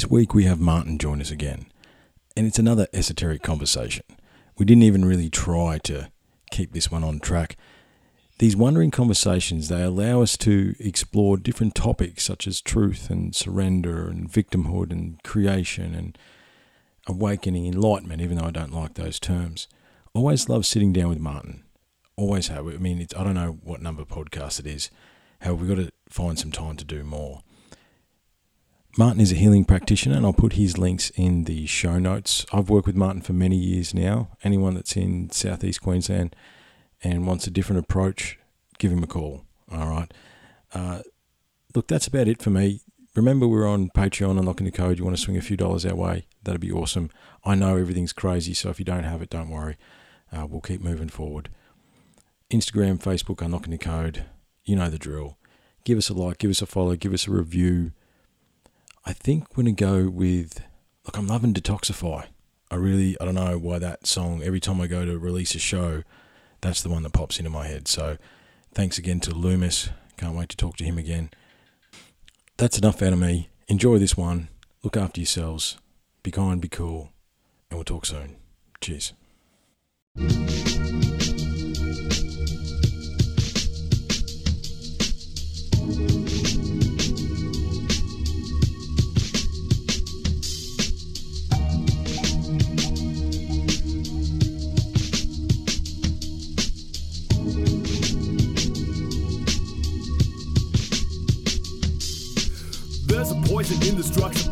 This week we have Martin join us again, and it's another esoteric conversation. We didn't even really try to keep this one on track. These wondering conversations, they allow us to explore different topics such as truth and surrender and victimhood and creation and awakening, enlightenment, even though I don't like those terms. Always love sitting down with Martin. Always have. I mean, it's, I don't know what number podcast it is. However, we've got to find some time to do more. Martin is a healing practitioner, and I'll put his links in the show notes. I've worked with Martin for many years now. Anyone that's in southeast Queensland and wants a different approach, give him a call. All right. Uh, look, that's about it for me. Remember, we're on Patreon. Unlocking the code. You want to swing a few dollars our way? That'd be awesome. I know everything's crazy, so if you don't have it, don't worry. Uh, we'll keep moving forward. Instagram, Facebook, unlocking the code. You know the drill. Give us a like, give us a follow, give us a review. I think we're going to go with, look, I'm loving Detoxify. I really, I don't know why that song, every time I go to release a show, that's the one that pops into my head. So thanks again to Loomis. Can't wait to talk to him again. That's enough out of me. Enjoy this one. Look after yourselves. Be kind, be cool. And we'll talk soon. Cheers. In the.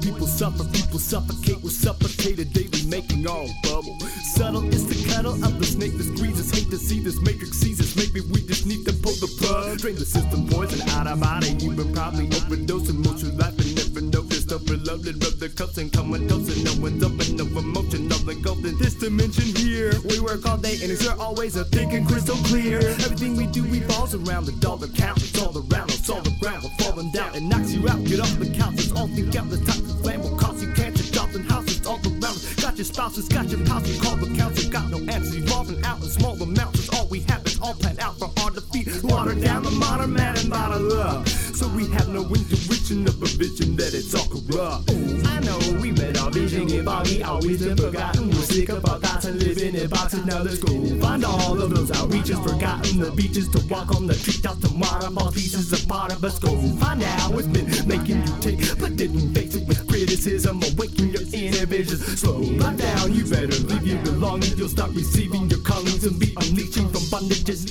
People suffer, people suffocate. We're suffocated daily, making our own bubble. Subtle is the cuddle of the snake that squeezes. Hate to see this matrix seizes. Maybe we just need to pull the plug. Drain the system, poison out of body. You've been probably overdosing most of your life and never noticed. Overloaded, rub the cups and comatose. No one's open, no emotion, nothing goes in this dimension here. We work all day and it's always a thinking crystal clear. Everything we do revolves around the dollar count. It's all around us, all around. We're falling down. It knocks you out. Get off the couch. It's all think out the top. The flame will cost you cancer. And houses all around. us. Got your spouses, got your. You call the council. Got no answers. Evolving out in small amounts. It's all we have. It's all planned out for our defeat. Water down the modern man and bottle up. So we have no intuition of a vision that it's all corrupt. I know we read our vision, get foggy, always been forgotten. We're sick of our thoughts and living in boxes. Now let's go find all of those outreaches, forgotten the beaches to walk on the treetops to waterfall pieces of part of us. Go find out what's been making you take, but didn't face it with criticism. Awaken your inner visions. Slow down, you better leave your belongings. You'll start receiving your callings and be unleashing from bondages.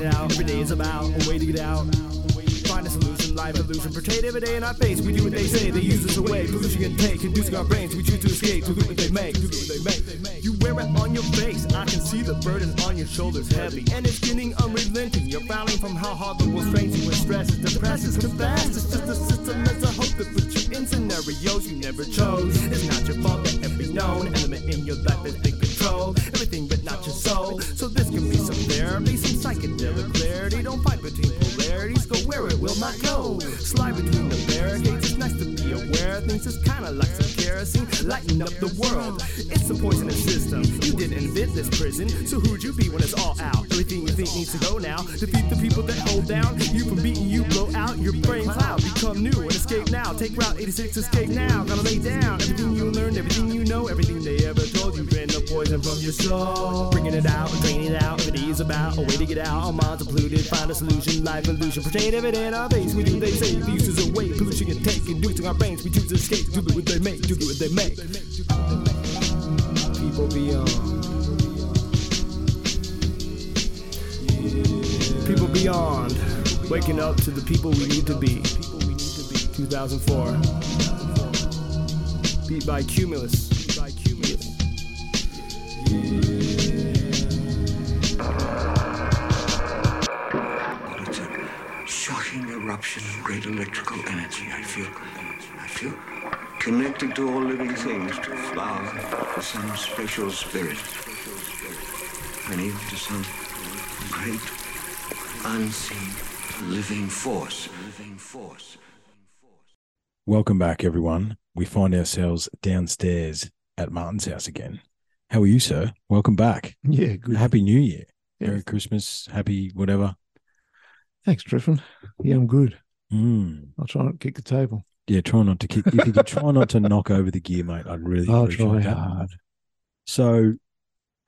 It out. Every day is about a way to get out. Find a solution, life illusion. Portrayed every day in our face. We do what they say. They use us away. Pollution can take, inducing our brains. We choose to escape. To do what they make. Do what they make. You wear it on your face. I can see the burden on your shoulders heavy, and it's getting unrelenting. You're fouling from how hard the world strains you. It stresses, depresses, confess. It's just a system. It's a hope that in scenarios you never chose. It's not your fault that every known element in your life has been controlled. Everything but not your soul. So this can be some therapy, some psychedelic clarity. Don't fight between polarities. Go where it will not go. Slide between the barricades. Aware of things. It's kinda like some kerosene, lighten up the world. It's a poisonous system. You didn't invent this prison, so who'd you be when it's all out? Everything you think needs to go now. Defeat the people that hold down. You from beating you, blow out your brain cloud. Become new and escape now. Take Route 86, escape now. Gotta lay down everything you learned, everything you know, everything they ever told you. Drain the poison from your soul. Bringing it out, draining it out. Every day is about a way to get out. Our minds polluted. Find a solution, life illusion. Portrayed every day in our face. We do they say. The a way, Pollution can take. Inducing our brains. We choose to escape. Do what they make. Do what they make. People beyond. People beyond. Waking up to the people we need to be. 2004. Beat by Cumulus. Well, it's a shocking eruption of great electrical energy. I feel, I connected to all living things, to flowers, to some special spirit, and even to some great, unseen, living force. Living force. Welcome back, everyone. We find ourselves downstairs at Martin's house again. How are you, sir? Welcome back. Yeah, good. Happy New Year. Yeah. Merry Christmas. Happy whatever. Thanks, Triffin. Yeah, I'm good. Mm. I'll try not to kick the table. Yeah, try not to kick. If you could try not to knock over the gear, mate, I'd really I'll appreciate try that. hard. So,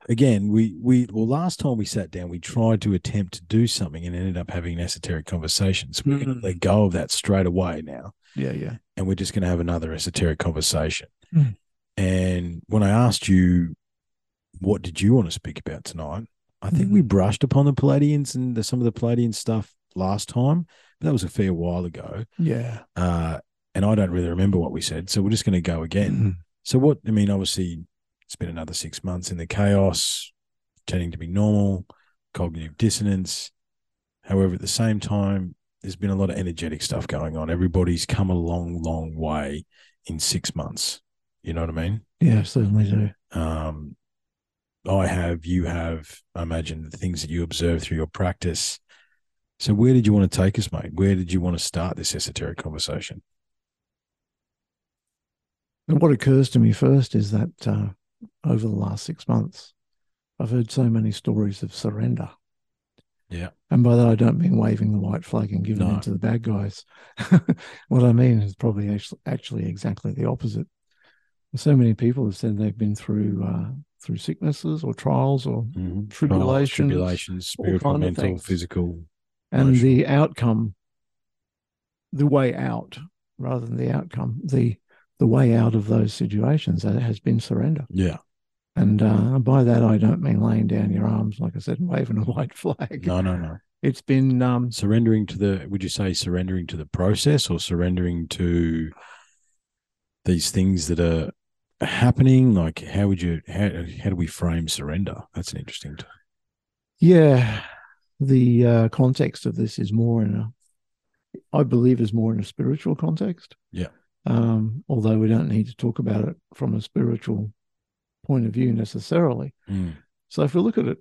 again, we we well, last time we sat down, we tried to attempt to do something and ended up having an esoteric conversation. So we're going Mm. to let go of that straight away now, Yeah, yeah. and we're just going to have another esoteric conversation. Mm. And when I asked you, what did you want to speak about tonight? I think Mm. we brushed upon the Pleiadians and the, some of the Pleiadian stuff last time. But that was a fair while ago, Yeah. uh, and I don't really remember what we said. So we're just going to go again. Mhm. So what I mean, obviously, it's been another six months in the chaos, tending to be normal, cognitive dissonance. However, at the same time, there's been a lot of energetic stuff going on. Everybody's come a long, long way in six months. You know what I mean? Yeah, certainly do. Um, I have, you have, I imagine the things that you observe through your practice. So where did you want to take us, mate? Where did you want to start this esoteric conversation? And what occurs to me first is that uh, over the last six months, I've heard so many stories of surrender. Yeah. And by that, I don't mean waving the white flag and giving No. in to the bad guys. what I mean is probably actually, actually exactly the opposite. So many people have said they've been through uh, through sicknesses or trials or Mhm. Trials, Tribulations, tribulations, spiritual, mental, things. physical. and Emotional. the outcome the way out rather than the outcome the the way out of those situations has been surrender Yeah. and uh, by that i don't mean laying down your arms like i said and waving a white flag No, no, no. it's been um Surrendering to the, would you say surrendering to the process or surrendering to these things that are happening? Like, how would you, how, how do we frame surrender? That's an interesting term. yeah the uh, context of this is more in a i believe is more in a spiritual context Yeah. Um although we don't need to talk about it from a spiritual point of view necessarily Mm. So if we look at it,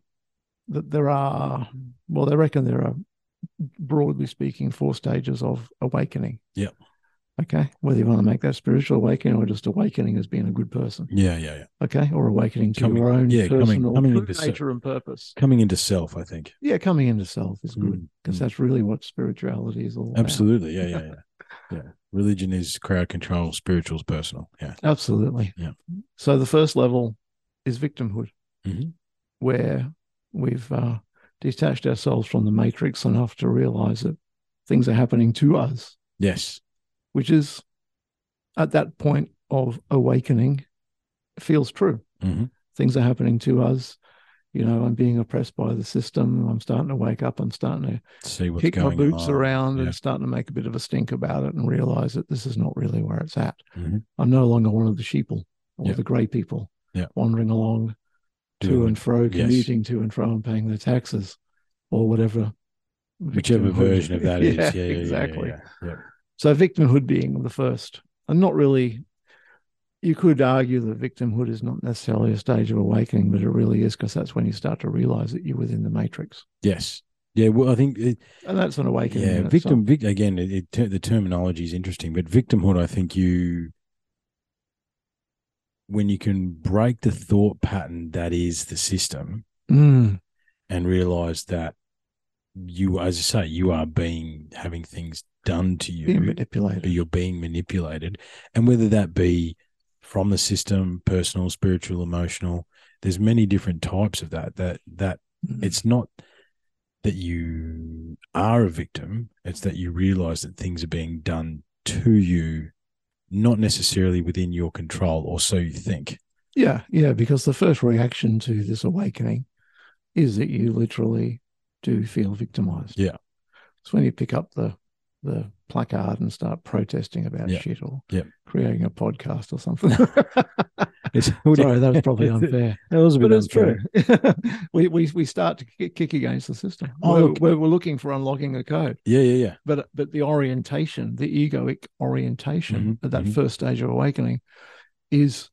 that there are, well, they reckon there are, broadly speaking, four stages of awakening. Yeah. Okay. Whether you want to make that spiritual awakening or just awakening as being a good person. Yeah, yeah, yeah. Okay. Or awakening to Coming- your own yeah, coming- personal coming true into nature and purpose. Coming into self, I think. Yeah. Coming into self is good Mm, because mm. that's really what spirituality is all about. Absolutely. Yeah, yeah, yeah. Yeah. Religion is crowd control, spiritual is personal. Yeah. Absolutely. Yeah. So the first level is victimhood, Mhm. where we've uh, detached ourselves from the matrix enough to realize that things are happening to us, Yes. which is at that point of awakening feels true. hmm Things are happening to us. You know, I'm being oppressed by the system. I'm starting to wake up. I'm starting to See what's kick my boots on. around Yeah. and starting to make a bit of a stink about it and realize that this is not really where it's at. Mhm. I'm no longer one of the sheeple or Yeah. the grey people Yeah. wandering along to Doing- and fro, yes. commuting to and fro and paying their taxes or whatever. Whichever victimhood- version of that is. Yeah, exactly. So victimhood being the first, and not really. You could argue that victimhood is not necessarily a stage of awakening, but it really is because that's when you start to realize that you're within the matrix, Yes. Yeah. Well, I think it, and that's an awakening. yeah, victim, vic, again, it, it, the terminology is interesting, but victimhood, I think you, when you can break the thought pattern that is the system Mm, and realize that you, as I say, you are being, having things done to you, being manipulated. you're being manipulated. And whether that be from the system, personal, spiritual, emotional, there's many different types of that, that, that Mm. it's not that you are a victim it's that you realize that things are being done to you not necessarily within your control or so you think Yeah, yeah, because the first reaction to this awakening is that you literally do feel victimized. Yeah. It's when you pick up the the placard and start protesting about Yeah. shit or Yeah. creating a podcast or something. Sorry, that was probably unfair. that was a bit But it's true. we, we we start to kick, against the system. Oh, we're, look- we're, we're looking for unlocking the code, yeah yeah yeah but but the orientation, the egoic orientation Mhm, at that mhm. first stage of awakening, is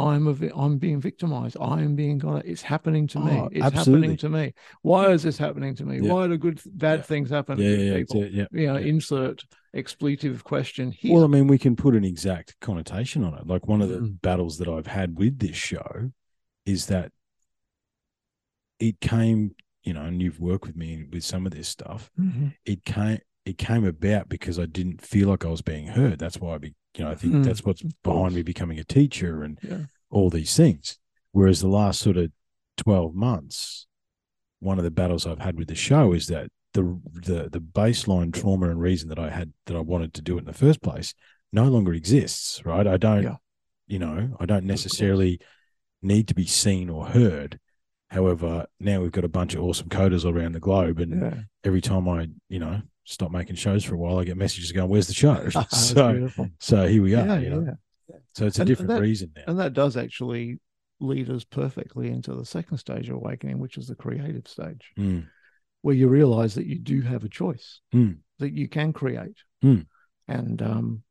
I'm a vi- I'm being victimized. I am being got. It's happening to me. Oh, It's absolutely. happening to me. Why is this happening to me? Yeah. Why do good bad Yeah. things happen Yeah, to yeah, good yeah, people? yeah. You know, yeah. insert expletive question here. Well, I mean, we can put an exact connotation on it. Like one of the Mm. battles that I've had with this show is that it came, you know, and you've worked with me with some of this stuff. Mhm. It came, it came about because I didn't feel like I was being heard. That's why I, be, you know, I think Mm, that's what's behind me becoming a teacher and Yeah. all these things. Whereas the last sort of twelve months, one of the battles I've had with the show is that the the the baseline trauma and reason that I had that I wanted to do it in the first place no longer exists, right? I don't, Yeah. you know, I don't necessarily need to be seen or heard. However, now we've got a bunch of awesome coders all around the globe, and Yeah. every time I, you know, stop making shows for a while, I get messages going, "Where's the show?" So, beautiful. so here we are. Yeah, you know? yeah. So it's a And different that- reason now. And that does actually lead us perfectly into the second stage of awakening, which is the creative stage, Mm, where you realize that you do have a choice, Mm. that you can create, Mm. and um,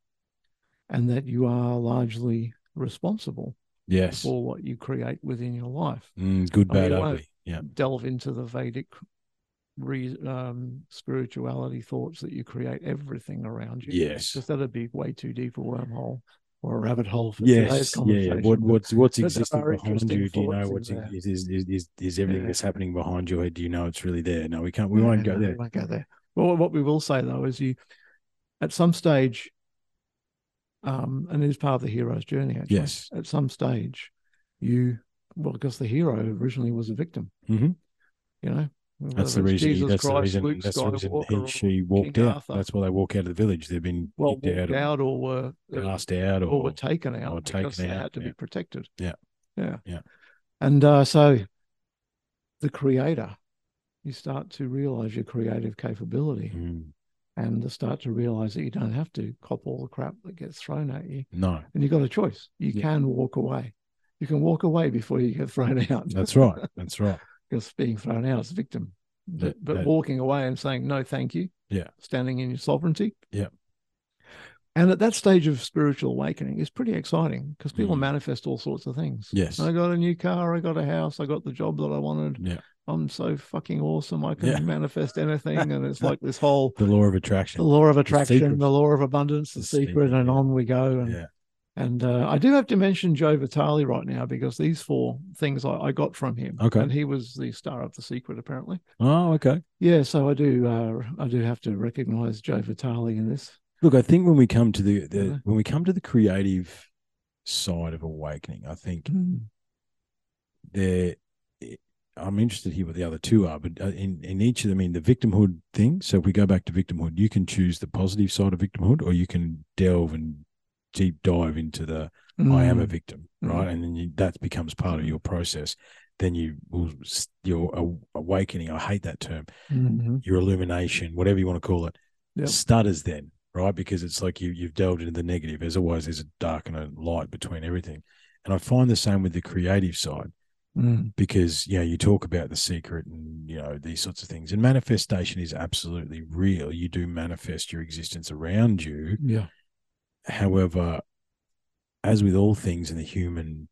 and that you are largely responsible yes. for what you create within your life. Mm, good, I mean, bad, it ugly. Yeah. Delve into the Vedic re, um, spirituality thoughts that you create everything around you. Yes. Because that'd be way too deep a wormhole or a rabbit hole for today's Yes. Yeah. conversation. yeah. What, what's what's existing behind you? Do you know what's is, is is is everything Yeah. that's happening behind your head? Do you know it's really there? No, we can't. We No, won't no, go we there. won't go there. Well, what we will say though is you, at some stage, um, and it is part of the hero's journey. Actually, Yes. At some stage, you well, because the hero originally was a victim. Mhm. You know, That's the reason. Jesus that's the reason. Luke that's the reason he she walked King out. Arthur. That's why they walk out of the village. They've been well, kicked out, walked or out or were cast out, or, or were taken out or taken they out, had to yeah. be protected. Yeah. yeah, Yeah. And uh, so, the creator, you start to realize your creative capability, Mm, and to start to realize that you don't have to cop all the crap that gets thrown at you, no, and you've got a choice. You Yeah. can walk away. You can walk away before you get thrown out. that's right. That's right. Being thrown out is a victim. But, That- but that- walking away and saying no, thank you. Yeah. Standing in your sovereignty. Yeah. And at that stage of spiritual awakening, it's pretty exciting because people Mm. manifest all sorts of things. Yes. I got a new car. I got a house. I got the job that I wanted. Yeah. I'm so fucking awesome. I can Yeah. manifest anything. And it's like this whole The law of attraction, the law of attraction, secret. the law of abundance, the, The secret, secret, and on we go. And Yeah. And uh, I do have to mention Joe Vitale right now because these four things I, I got from him. Okay. And he was the star of The Secret, apparently. Oh, okay. Yeah, so I do uh, I do have to recognize Joe Vitale in this. Look, I think when we come to the, the Yeah. when we come to the creative side of awakening, I think there I'm interested here what the other two are, but uh, in, in each of them, in the victimhood thing. So if we go back to victimhood, you can choose the positive side of victimhood, or you can delve and deep dive into the I am a Mm. victim, Mm. right? And then you, that becomes part of your process. Then you will your awakening. I hate that term. Mhm. Your illumination, whatever you want to call it, Yep. stutters then, right? Because it's like you you've delved into the negative. As always, there's a dark and a light between everything. And I find the same with the creative side Mm. because you know you talk about the secret and you know these sorts of things and manifestation is absolutely real you do manifest your existence around you Yeah. However as with all things in the human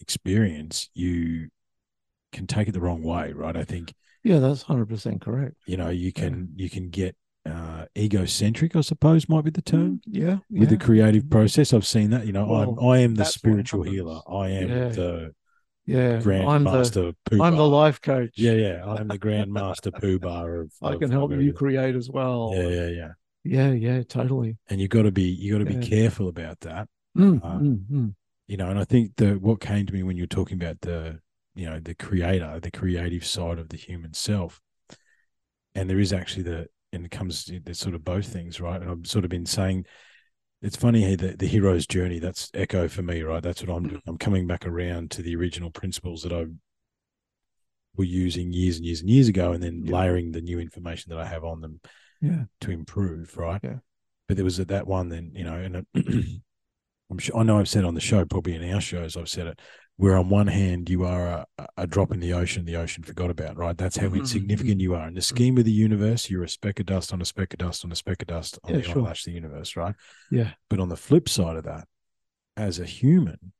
experience you can take it the wrong way right i think Yeah, that's hundred percent correct. you know you can you can get uh egocentric i suppose might be the term Mm, Yeah. with the creative process i've seen that you know Well, i'm i am the spiritual healer i am Yeah. the Yeah. grand I'm the I'm the life coach. yeah, yeah. I'm the grand master poo bar of. I of- can help you create as well. Yeah, yeah, yeah. Yeah, yeah, totally. And you got to be you got to Yeah. be careful about that, Mm, Uh, mm, mm. you know. And I think the what came to me when you were talking about the you know the creator, the creative side of the human self, and there is actually the and it comes there's sort of both things, right? And I've sort of been saying. It's funny the, the hero's journey, that's echo for me, right? That's what I'm doing. I'm coming back around to the original principles that I were using years and years and years ago, and then Yeah. layering the new information that I have on them Yeah. to improve, right? Yeah. But there was that one then, you know, and it, I'm sure I know I've said on the show, probably in our shows, I've said it, where on one hand you are a, a drop in the ocean, the ocean forgot about, right? That's how Mhm. insignificant you are in the scheme of the universe. You're a speck of dust on a speck of dust on a speck of dust on Yeah, the sure. eyelash of the universe, right? Yeah. But on the flip side of that, as a human,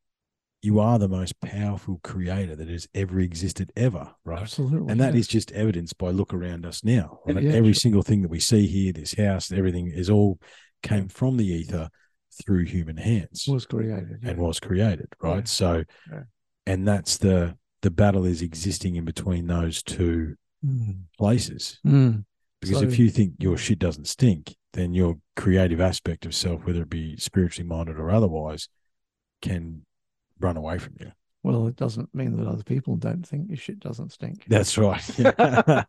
you are the most powerful creator that has ever existed ever, right? Absolutely. And that yeah. is just evidenced by look around us now. Right? Yeah, Every sure. single thing that we see here, this house, everything is all came from the ether through human hands was created. and was created, right? Yeah. So, Yeah. and that's the the battle is existing in between those two Mm. places. Mm. Because So- if you think your shit doesn't stink, then your creative aspect of self, whether it be spiritually minded or otherwise, can run away from you. Well, it doesn't mean that other people don't think your shit doesn't stink. That's right.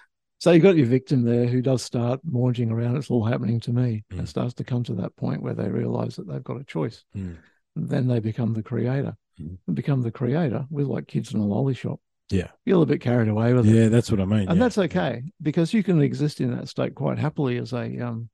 So you've got your victim there who does start maunging around. It's all happening to me. Mm. It starts to come to that point where they realize that they've got a choice. Mm. then they become the creator. Mm. And become the creator. We're like kids in a lolly shop. Yeah. You're a little bit carried away with it. yeah, that's what I mean. and yeah. that's okay because you can exist in that state quite happily as a um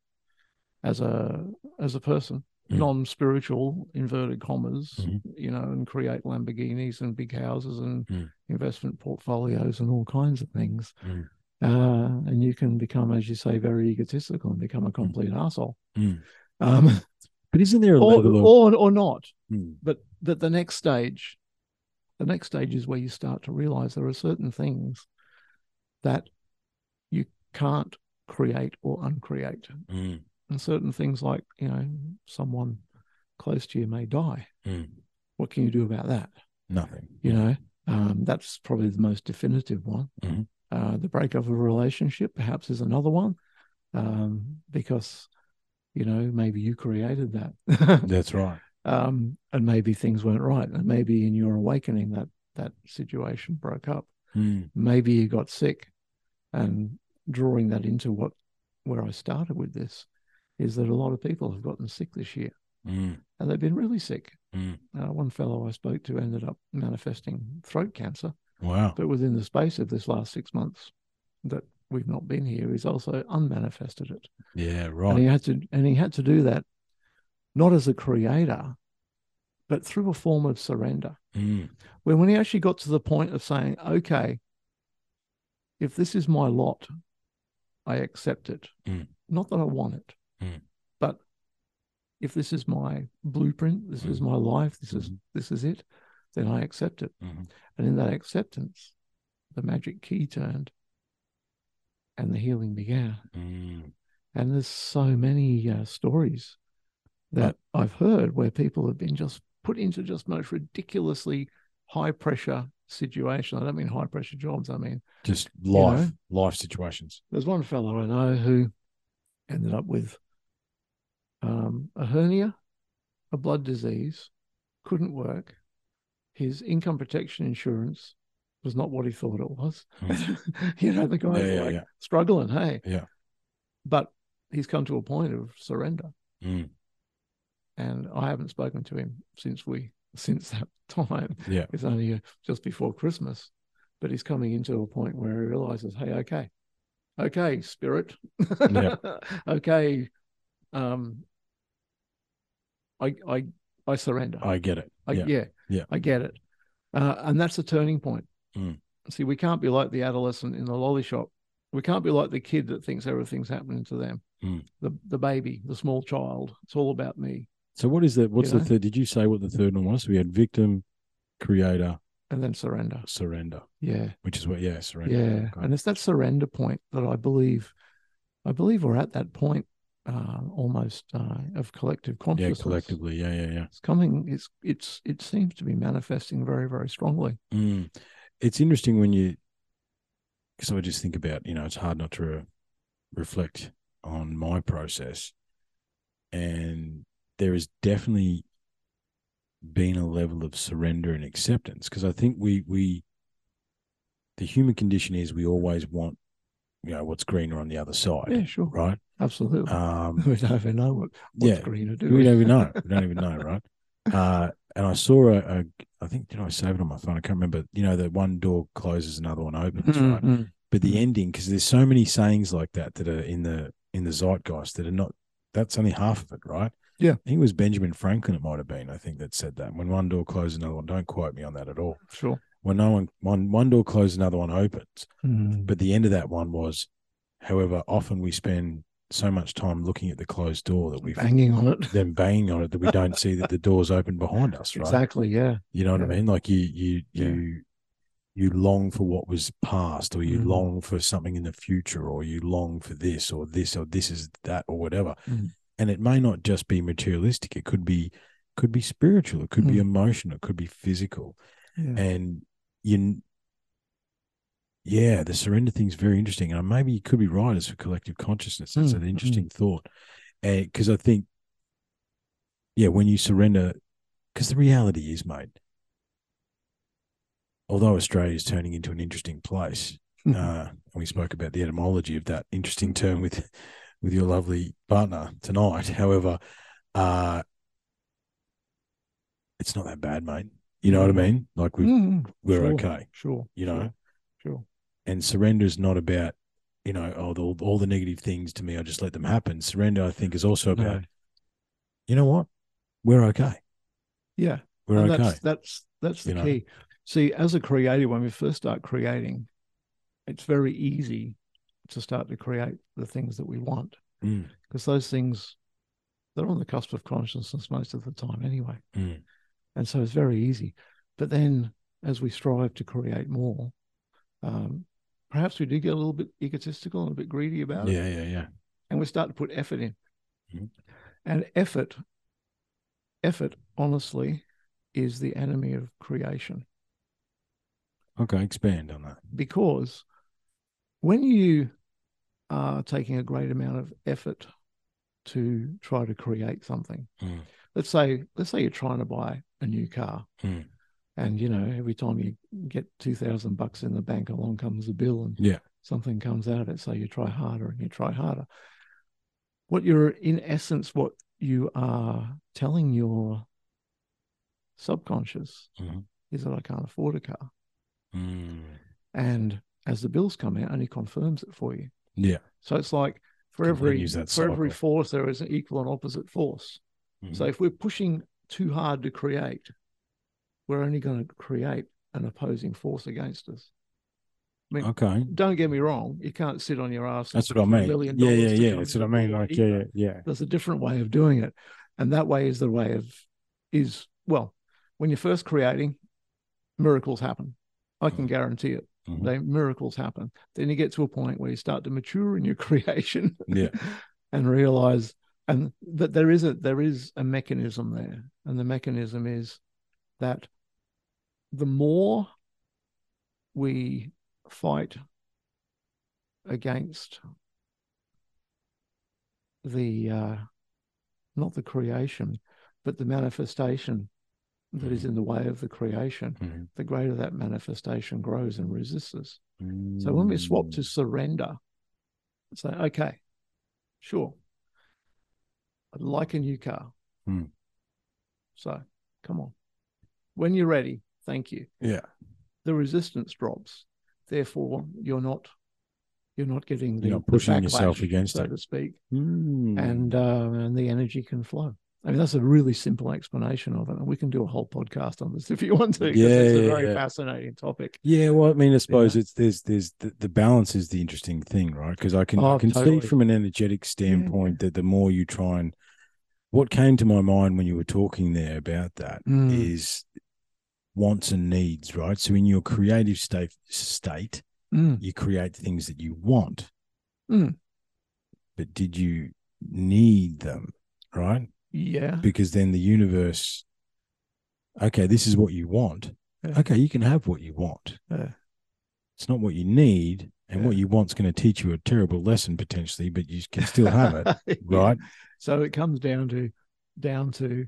as a as a person Mm. non-spiritual inverted commas Mhm. you know and create lamborghinis and big houses and Mm. investment portfolios and all kinds of things Mm. uh and you can become as you say very egotistical and become a complete asshole Mm. um But isn't there a or, level of or or not Mm. but that the next stage the next stage is where you start to realize there are certain things that you can't create or uncreate Mm. And certain things like you know someone close to you may die Mm. what can you do about that nothing? you know um, that's probably the most definitive one Mhm. uh, the break of a relationship perhaps is another one um, because you know maybe you created that That's right. um, and maybe things weren't right, and maybe in your awakening that that situation broke up. Mm. Maybe you got sick, and drawing that into what where I started with this is that a lot of people have gotten sick this year, Mm. and they've been really sick. Mm. Uh, one fellow I spoke to ended up manifesting throat cancer, Wow. but within the space of this last six months that we've not been here, he's also unmanifested it. Yeah, right. and he had to and he had to do that not as a creator but through a form of surrender Mm. where when he actually got to the point of saying okay if this is my lot i accept it Mm. not that i want it Mm. but if this is my blueprint this is Mm. my life this is Mhm. this is it then i accept it Mhm. and in that acceptance the magic key turned and the healing began Mm. and there's so many uh, stories that I've heard where people have been just put into just most ridiculously high pressure situation. I don't mean high pressure jobs. I mean, Just life, know? life situations. there's one fellow I know who ended up with um, a hernia, a blood disease, couldn't work. His income protection insurance was not what he thought it was. you know, the guy's Yeah, yeah, like yeah. struggling, hey. Yeah. But he's come to a point of surrender. Mm. and I haven't spoken to him since we since that time. Yeah. It's only uh, just before Christmas, but he's coming into a point where he realizes, hey, okay, okay, spirit, Yeah. okay, um, I I I surrender. I get it. I, yeah. yeah, Yeah. I get it, uh, and that's a turning point. Mm. See, we can't be like the adolescent in the lolly shop. We can't be like the kid that thinks everything's happening to them. Mm. The the baby, the small child. It's all about me. So what is that? what's You the know? third? Did you say what the third one was? We had victim, creator, And then surrender. surrender, Yeah. which is what yeah, surrender. Yeah, Okay. and it's that surrender point that I believe, I believe we're at that point, uh, almost uh, of collective consciousness. yeah, collectively. Yeah, yeah, yeah. it's coming. It's it's it seems to be manifesting very very strongly. Mm. It's interesting when you, because I just think about, you know, it's hard not to re- reflect on my process. And there has definitely been a level of surrender and acceptance because I think we, we, the human condition is we always want, you know, what's greener on the other side, Yeah, sure, right? Absolutely. Um, we don't even know what what's yeah, greener, do we we? don't even know. We don't even know, right? Uh, and I saw a, a, I think did I save it on my phone? I can't remember. You know, that one door closes, another one opens, right? Mm, But the Mhm. ending, because there's so many sayings like that that are in the in the zeitgeist that are not. That's only half of it, right? Yeah. I think it was Benjamin Franklin. It might have been. I think that said that. When one door closes, another one. Don't quote me on that at all. Sure. When no one one one door closes, another one opens. Mm, But the end of that one was, however, often we spend so much time looking at the closed door that we banging on it. then banging on it that we don't see that the door's open behind us, right? Exactly. Yeah. You know what I mean? Like you you Yeah. you you long for what was past or you Mhm. long for something in the future or you long for this or this or this is that or whatever. Mhm. And it may not just be materialistic. It could be could be spiritual, it could be Mm. emotional, it could be physical. Yeah. And you yeah, the surrender thing's very interesting. And maybe you could be right as for collective consciousness. That's Mm, an mm. interesting thought. Because I think, yeah, when you surrender, because the reality is, mate, although Australia is turning into an interesting place, Mm-hmm. uh, and we spoke about the etymology of that interesting term with with your lovely partner tonight. However, uh, it's not that bad, mate. You know what I Mm. mean? Like we Mm, we're sure, okay, Sure. you know. And surrender is not about, you know, oh, the, all the negative things to me, I just let them happen. Surrender, I think, is also about, No. you know what, we're okay. Yeah. We're and okay. that's that's that's the You know? key. See, as a creator, when we first start creating, it's very easy to start to create the things that we want Mm, because those things they're on the cusp of consciousness most of the time anyway. mm, And so it's very easy. But then as we strive to create more, um, perhaps we do get a little bit egotistical and a bit greedy about it. yeah, yeah, yeah. And we start to put effort in. Mhm. And effort, effort, honestly, is the enemy of creation. Okay, expand on that. Because when you are taking a great amount of effort to try to create something, Mm. let's say, let's say you're trying to buy a new car. Mm. And you know, every time you get two thousand bucks in the bank, along comes a bill, and Yeah. something comes out of it. So you try harder and you try harder. What you're, in essence, what you are telling your subconscious Mhm. is that I can't afford a car. Mm. And as the bills come out, only confirms it for you. Yeah. So it's like for every for every force, there is an equal and opposite force. So Mhm. if we're pushing too hard to create, we're only going to create an opposing force against us. I mean, okay. don't get me wrong, you can't sit on your ass. That's what I wait for a mean. million Yeah, dollars yeah, yeah. That's what I mean. Like, yeah, either. yeah, yeah. There's a different way of doing it. And that way is the way of, is, well, when you're first creating, miracles happen. I can guarantee it. Mhm. They miracles happen. Then you get to a point where you start to mature in your creation Yeah. and realize and that there is a there is a mechanism there. And the mechanism is that the more we fight against the uh not the creation but the manifestation that is in the way of the creation Mhm. the greater that manifestation grows and resists us so when we swap to Mm. surrender say okay sure i'd like a new car Hmm. so come on when you're ready thank you yeah, the resistance drops. Therefore, you're not you're not getting the, You're not the pushing yourself against so it. to speak, Mm. and uh, and the energy can flow. I mean, that's a really simple explanation of it, and we can do a whole podcast on this if you want to. Yeah, it's a yeah, very yeah. fascinating topic. Yeah, well, I mean, I suppose it's there's there's the, the balance is the interesting thing, right? Because I can I Oh, can totally. see from an energetic standpoint that the more you try and what came to my mind when you were talking there about that is Mm. Wants and needs, right? So in your creative state state, Mm, you create things that you want, Mm. but did you need them, right? yeah, Because then the universe, okay, this is what you want. Yeah. Okay, you can have what you want. Yeah. It's not what you need, and what Yeah. you want's going to teach you a terrible lesson potentially, but you can still have it, right? So it comes down to down to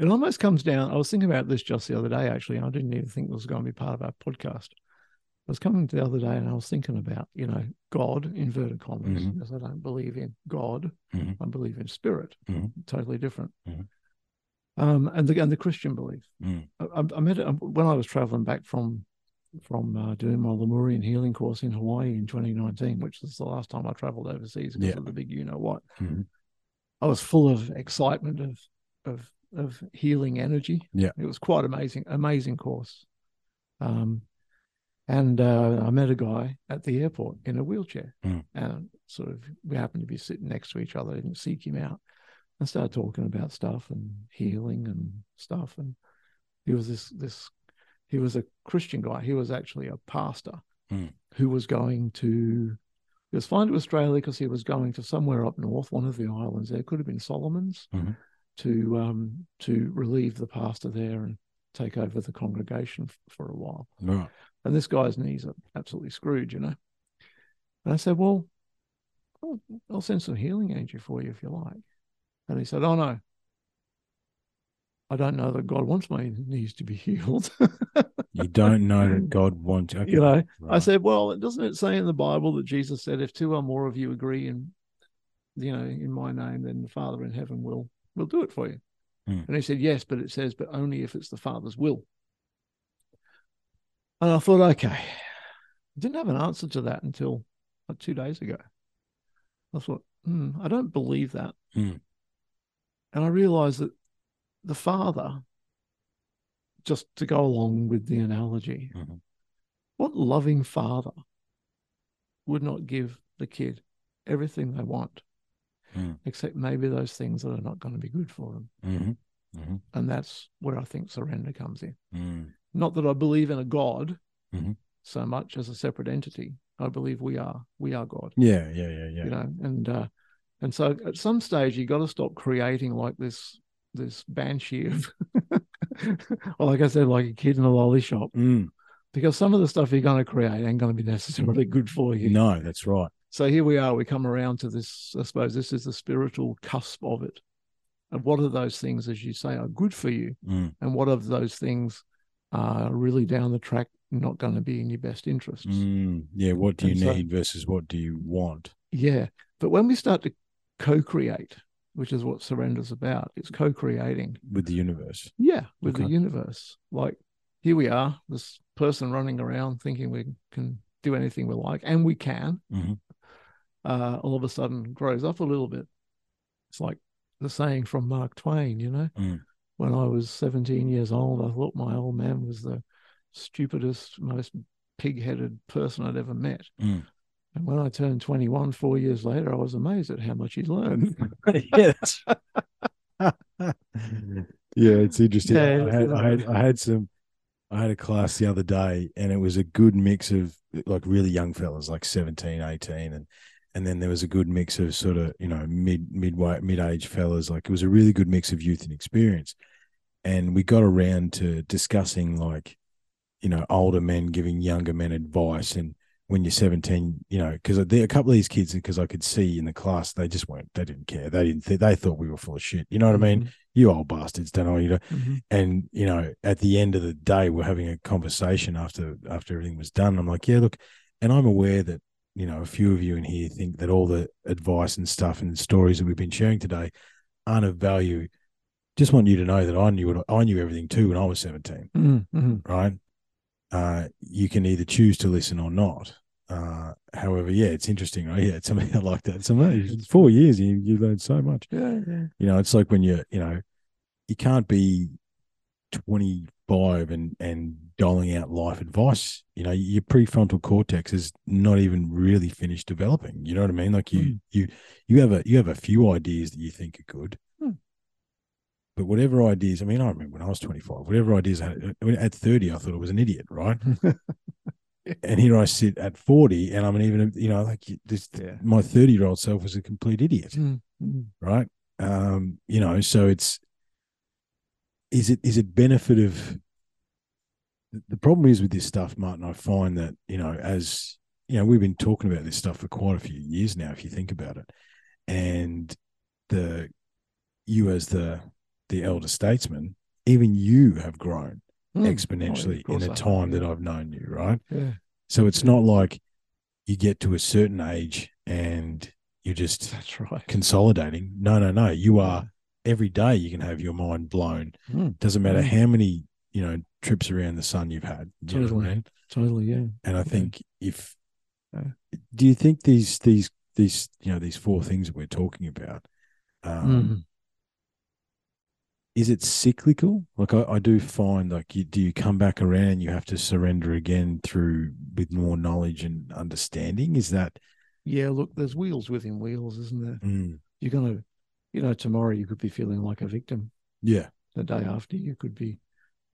it almost comes down. I was thinking about this just the other day, actually. and I didn't even think it was going to be part of our podcast. I was coming the other day and I was thinking about, you know, God, inverted commas, Mhm. because I don't believe in God. Mhm. I believe in spirit. Mhm. Totally different. Mhm. Um, and the and the Christian belief. Mm. I, I- met it when I was traveling back from from uh, doing my Lemurian healing course in Hawaii in 2019, which was the last time I traveled overseas because Yeah. of the big you know what. Mhm. I was full of excitement of of of healing energy. Yeah. it was quite amazing, amazing course. Um, and uh, I met a guy at the airport in a wheelchair, Mm. and sort of we happened to be sitting next to each other. Didn't seek him out. and started talking about stuff and healing and stuff. And he was this this he was a Christian guy. He was actually a pastor Hmm. who was going to he was flying to Australia because he was going to somewhere up north, one of the islands there. Could have been Solomon's Mhm. To um to relieve the pastor there and take over the congregation f- for a while. Right. And this guy's knees are absolutely screwed, you know. And I said, Well, I'll, I'll send some healing energy for you if you like. And he said, Oh, no. I don't know that God wants my knees to be healed. You don't know that God wants. Okay. you know, I said, Well, doesn't it say in the Bible that Jesus said, If two or more of you agree in, you know, in my name, then the Father in heaven will will do it for you. Hmm. And he said, Yes, but it says, but only if it's the Father's will. And I thought, okay. I Didn't have an answer to that until like two days ago. I thought, hmm, I don't believe that. Hmm. And I realized that the father, just to go along with the analogy, Mhm. what loving father would not give the kid everything they want, Hmm. except maybe those things that are not going to be good for them? Mhm. Mhm. And that's where I think surrender comes in. Mm. Not that I believe in a God Mhm. so much as a separate entity. I believe we are we are God. Yeah. Yeah. Yeah. Yeah. You know, and uh and so at some stage you got to stop creating like this this banshee of well, like I said, like a kid in a lolly shop. Mm. Because some of the stuff you're going to create ain't going to be necessarily good for you. No, that's right. So here we are. We come around to this. I suppose this is the spiritual cusp of it. And what are those things, as you say, are good for you, Mm. and what of those things are really down the track not going to be in your best interests? Mm. Yeah. What do you And so- need versus what do you want? Yeah. But when we start to co-create, which is what surrender's about, it's co-creating. with the universe. Yeah, with the universe. Like here we are, this person running around thinking we can do anything we like, and we can. Mhm. Uh, all of a sudden grows up a little bit. It's like the saying from Mark Twain, you know. Mm. When I was 17 years old, I thought my old man was the stupidest, most pig-headed person I'd ever met. Mm. And when I turned 21, four years later, I was amazed at how much he'd learned. yeah. Yeah, it's interesting. Yeah, I, had, I had I had some I had a class the other day and it was a good mix of like really young fellas, like 17, 18 and and then there was a good mix of sort of, you know, mid midway mid age fellas. Like it was a really good mix of youth and experience. And we got around to discussing like, you know, older men giving younger men advice and when you're 17, you know, because a couple of these kids, because I could see in the class, they just weren't, they didn't care. They didn't, th- they thought we were full of shit. You know what I mean? You old bastards don't know, you know. Mhm. And you know, at the end of the day, we're having a conversation after after everything was done. I'm like, yeah, look, and I'm aware that you know a few of you in here think that all the advice and stuff and stories that we've been sharing today aren't of value. Just want you to know that I knew I knew everything too when I was 17 Mhm, mhm. right? Uh, you can either choose to listen or not. Uh, however, yeah, it's interesting, right? Yeah, it's something like that. It's amazing. It's four years, you you learn so much. Yeah, yeah. You know, it's like when you're, you know, you can't be twenty five and and doling out life advice. You know, your prefrontal cortex is not even really finished developing. You know what I mean? Like you Mm. you you have a you have a few ideas that you think are good. Mm. But whatever ideas, I mean, I remember when I was 25, whatever ideas I had at 30, I thought I was an idiot, right? and here I sit at 40 and I'm an even, you know, like this, Yeah. my 30 year old self was a complete idiot, mm. right? Um, you know, so it's, is it, is it benefit of, the problem is with this stuff, Martin, I find that, you know, as, you know, we've been talking about this stuff for quite a few years now, if you think about it. And the, you as the, the elder statesman, even you have grown Mm. Oh, exponentially course in have, time that. I've known you, right? Yeah, So it's not like you get to a certain age and you're just that's right. consolidating. No, no, no. You are every day you can have your mind blown. Mm, Doesn't matter Mm. how many, you know, trips around the sun you've had. You what I Totally. mean? totally, yeah. And I think if Yeah. do you think these these these you know these four things that we're talking about um, Mm. is it cyclical? Like I, I do find like you do you come back around, you have to surrender again through with more knowledge and understanding. Is that yeah, look, there's wheels within wheels, isn't there? Mm. You're gonna, you know, tomorrow you could be feeling like a victim. Yeah. The day after you could be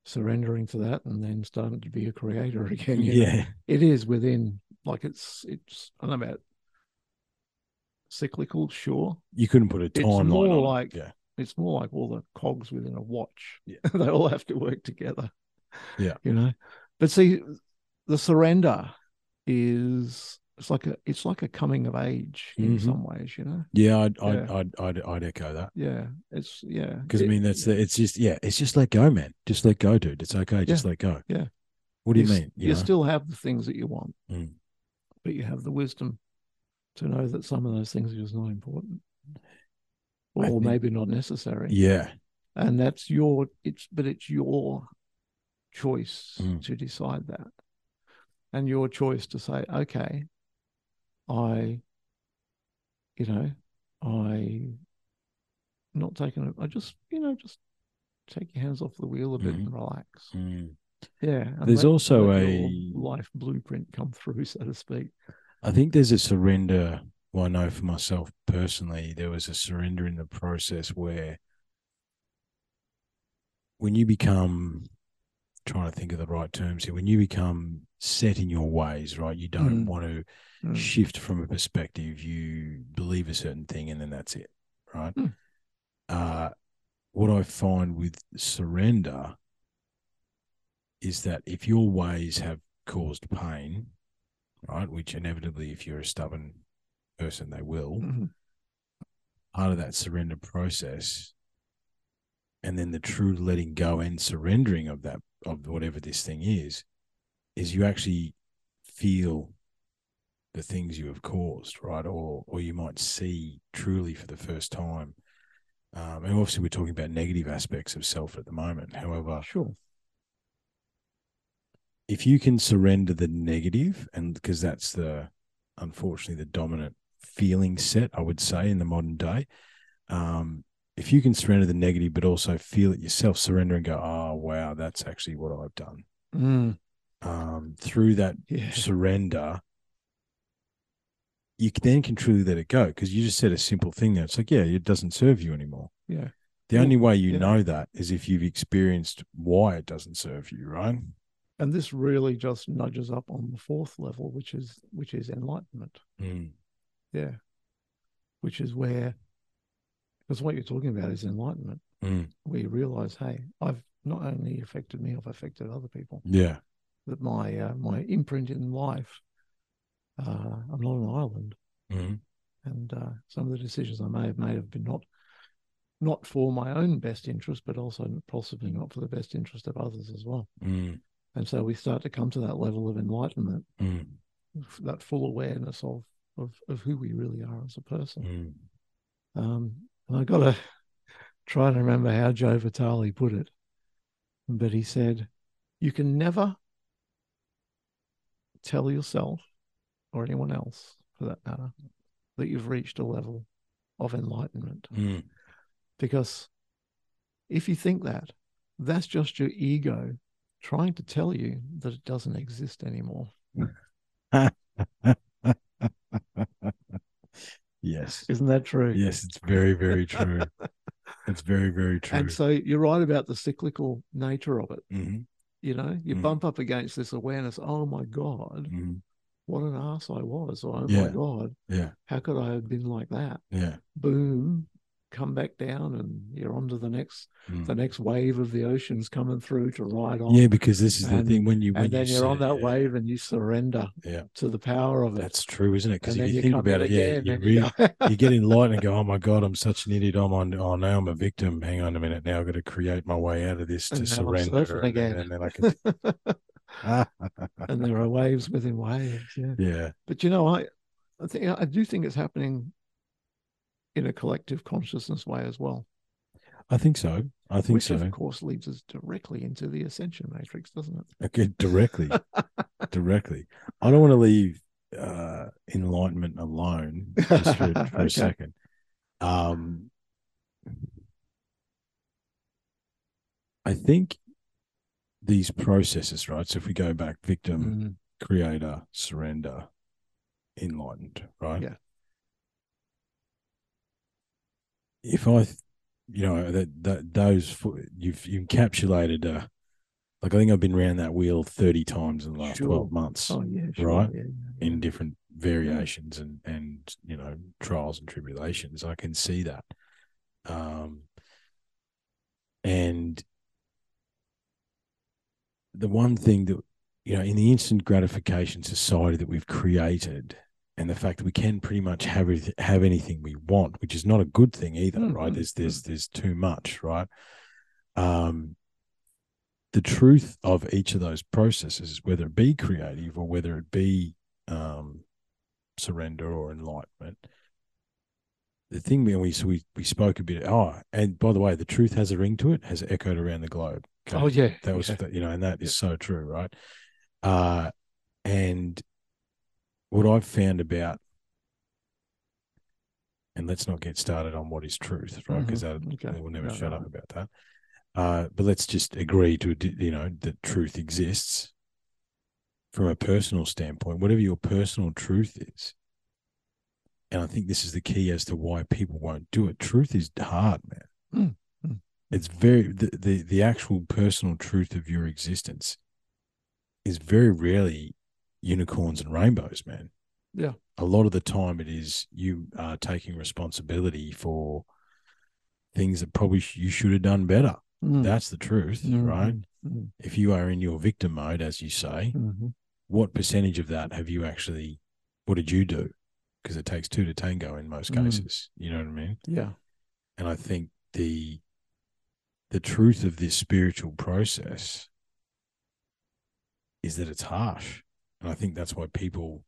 surrendering to that and then starting to be a creator again. you know? Yeah. it is within like it's it's I don't know about cyclical, sure. You couldn't put a It's more on like- yeah. It's more like all the cogs within a watch. Yeah. they all have to work together. Yeah. You know. But see, the surrender is it's like a it's like a coming of age in Mhm. some ways, you know. Yeah, I'd, I'd, Yeah. I'd, I'd, I'd echo that Yeah. It's yeah. because I mean that's the, it's just yeah, it's just let go, man. Just let go, dude. It's okay. Just let go. Yeah. What do you, s- mean? You, You know? still have the things that you want, Mm. but you have the wisdom to know that some of those things are just not important. Or think- maybe not necessary. yeah. and that's your it's but it's your choice Mm. to decide that and your choice to say okay i you know i not taking it i just you know just take your hands off the wheel a bit Mhm. and relax Mm. yeah There's also a- life blueprint come through so to speak I think there's a surrender. Well, I know for myself personally, there was a surrender in the process where when you become trying to think of the right terms here, when you become set in your ways, right? You don't Mm. want to Mm. shift from a perspective. You believe a certain thing and then that's it, right? Mm. Uh, what I find with surrender is that if your ways have caused pain, right, which inevitably, if you're a stubborn person, they will, Mhm. part of that surrender process and then the true letting go and surrendering of that of whatever this thing is is you actually feel the things you have caused right? Or or you might see truly for the first time. Um, and obviously we're talking about negative aspects of self at the moment. However sure. if you can surrender the negative and because that's the unfortunately the dominant feeling set i would say in the modern day um, if you can surrender the negative but also feel it yourself surrender and go oh wow that's actually what i've done Mm. um, through that yeah surrender you then can truly let it go because you just said a simple thing there it's like yeah it doesn't serve you anymore yeah the only way you yeah. know that is if you've experienced why it doesn't serve you right and this really just nudges up on the fourth level which is which is enlightenment Mm. Yeah. Which is where, because what you're talking about is enlightenment, Mm. where you realize, hey, I've not only affected me, I've affected other people. yeah That my uh, my imprint in life, uh, I'm not an island, mm. and uh, some of the decisions I may have made have been not not for my own best interest, but also possibly not for the best interest of others as well. Mm. And so we start to come to that level of enlightenment, Mm. that full awareness of of, of who we really are as a person. Mm. Um, and I got to try and remember how Joe Vitale put it, but he said, "You can never tell yourself or anyone else, for that matter, that you've reached a level of enlightenment, Mm. because if you think that, that's just your ego trying to tell you that it doesn't exist anymore. yes. Isn't that true? Yes, it's very, very true. it's very, very true. And so you're right about the cyclical nature of it. hmm You know, you Mm. bump up against this awareness. Oh my God, hmm what an ass I was. Or, oh Yeah. my God, Yeah. how could I have been like that? Yeah. Boom, come back down and you're onto the next Mm. the next wave of the oceans coming through to ride on. Yeah, because this is the thing when you when and then you you're on that yeah, wave and you surrender Yeah, to the power of it. that's true, isn't it? Because if you you think about it, yeah, again you, and really, you get enlightened and go, "Oh my god, I'm such an idiot. I'm on. Oh, now I'm a victim. Hang on a minute. Now I've got to create my way out of this to And surrender." and, again. and then I can. and there are waves within waves. Yeah. yeah. But you know, I I think I do think it's happening in a collective consciousness way as well. I think so. I think which so. of course leads us directly into the ascension matrix, doesn't it? Okay, directly, directly. I don't want to leave uh, enlightenment alone just for, for Okay. a second. Um, I think these processes, right? So if we go back, victim, Mm, creator, surrender, enlightened, right? Yeah. If I, you know, that, that those you've you encapsulated, uh, like I think I've been around that wheel thirty times in the last Sure. twelve months Oh yeah, sure, Right. Yeah, yeah, in different variations and and you know trials and tribulations. I can see that, um, and the one thing that you know in the instant gratification society that we've created and the fact that we can pretty much have have anything we want which is not a good thing either Mm, right there's there's there's too much right um the truth of each of those processes whether it be creative or whether it be um surrender or enlightenment the thing we we we, we spoke a bit oh and by the way the truth has a ring to it has echoed around the globe Okay? Oh yeah, that was yeah. you know and that is so true right uh and what i've found about and let's not get started on what is truth right because Mhm. Okay. we'll never No, shut no. up about that uh but let's just agree to you know that truth exists from a personal standpoint whatever your personal truth is and i think this is the key as to why people won't do it truth is hard man Mm, mm. it's very the, the the actual personal truth of your existence is very rarely unicorns and rainbows man. Yeah. a lot of the time it is you are taking responsibility for things that probably you should have done better. Mm, that's the truth mhm, right? Mm, if you are in your victim mode as you say mhm. what percentage of that have you actually what did you do? Because it takes two to tango in most Mm. cases you know what i mean? Yeah, and I think the the truth of this spiritual process is that it's harsh. And I think that's why people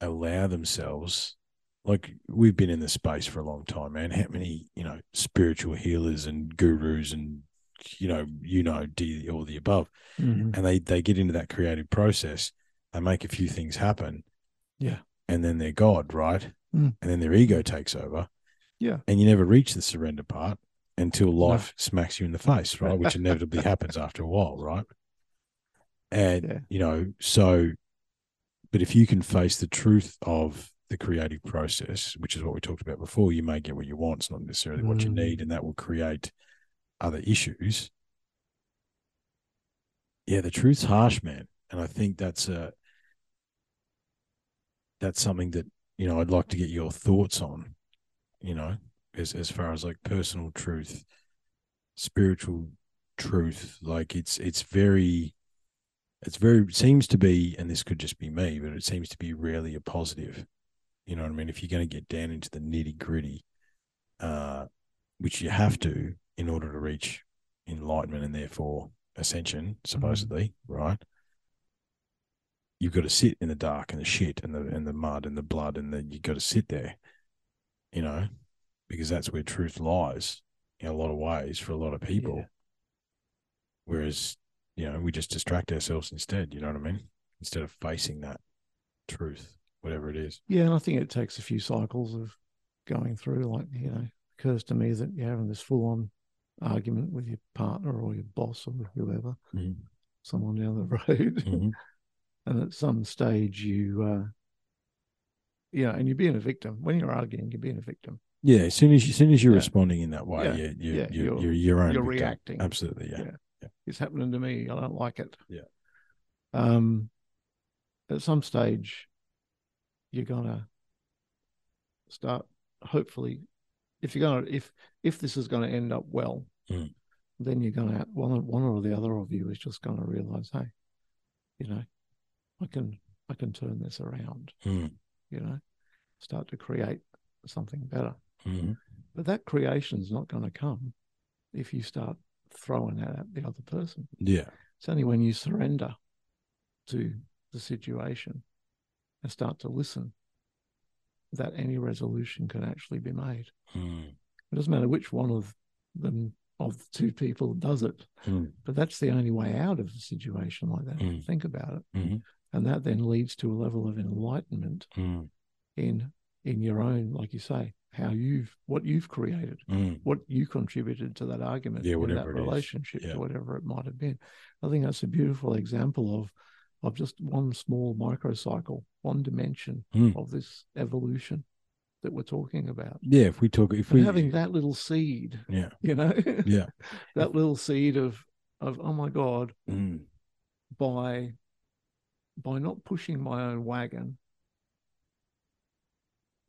allow themselves like we've been in this space for a long time, man. How many, you know, spiritual healers and gurus and you know, you know, D all the above. Mhm. And they they get into that creative process, they make a few things happen. Yeah. And then they're God, right? Mm. And then their ego takes over yeah, and you never reach the surrender part until life smacks you in the face, right? Which inevitably happens after a while, right? And Yeah. you know, so but if you can face the truth of the creative process, which is what we talked about before, you may get what you want. It's not necessarily what you Mm. need, and that will create other issues. Yeah, the truth's harsh, man. And I think that's a that's something that, you know, I'd like to get your thoughts on, you know, as as far as like personal truth, spiritual truth. Like it's it's very it's very seems to be, and this could just be me, but it seems to be really a positive. You know what I mean? If you're going to get down into the nitty gritty, uh, which you have to in order to reach enlightenment and therefore ascension, supposedly, right? You've got to sit in the dark and the shit and the and the mud and the blood and then you've got to sit there, you know, because that's where truth lies in a lot of ways for a lot of people. Yeah. Whereas, you know, we just distract ourselves instead. You know what I mean? Instead of facing that truth, whatever it is. yeah. And I think it takes a few cycles of going through. Like you know, occurs to me that you're having this full-on argument with your partner or your boss or whoever, Mhm. someone down the road, Mhm. and at some stage you, uh, yeah, and you're being a victim. When you're arguing, you're being a victim. Yeah, as soon as you, as soon as you're Yeah. responding in that way, Yeah. yeah, you, Yeah, you, you're- you're, your own you're victim. reacting. Absolutely, yeah. Yeah. It's happening to me. I don't like it. Yeah. Um, at some stage, you're gonna start. Hopefully, if you're gonna if if this is going to end up well, Mm. then you're gonna one one or the other of you is just going to realize, hey, you know, I can I can turn this around. Mm. You know, start to create something better. Mhm. But that creation's not going to come if you start throwing that at the other person. Yeah, It's only when you surrender to the situation and start to listen that any resolution can actually be made. Mm. It doesn't matter which one of them of the two people does it, Mm. but that's the only way out of a situation like that. Mm. Think about it. Mhm. And that then leads to a level of enlightenment Mm. in in your own, like you say, how you've what you've created. Mm. what you contributed to that argument Yeah, in that whatever relationship Yeah. whatever it might have been. I think that's a beautiful example of of just one small microcycle, one dimension Mm. of this evolution that we're talking about. Yeah, if we talk, if And we, having that little seed, yeah, you know, yeah, that little seed of of oh my god, mm, by by not pushing my own wagon,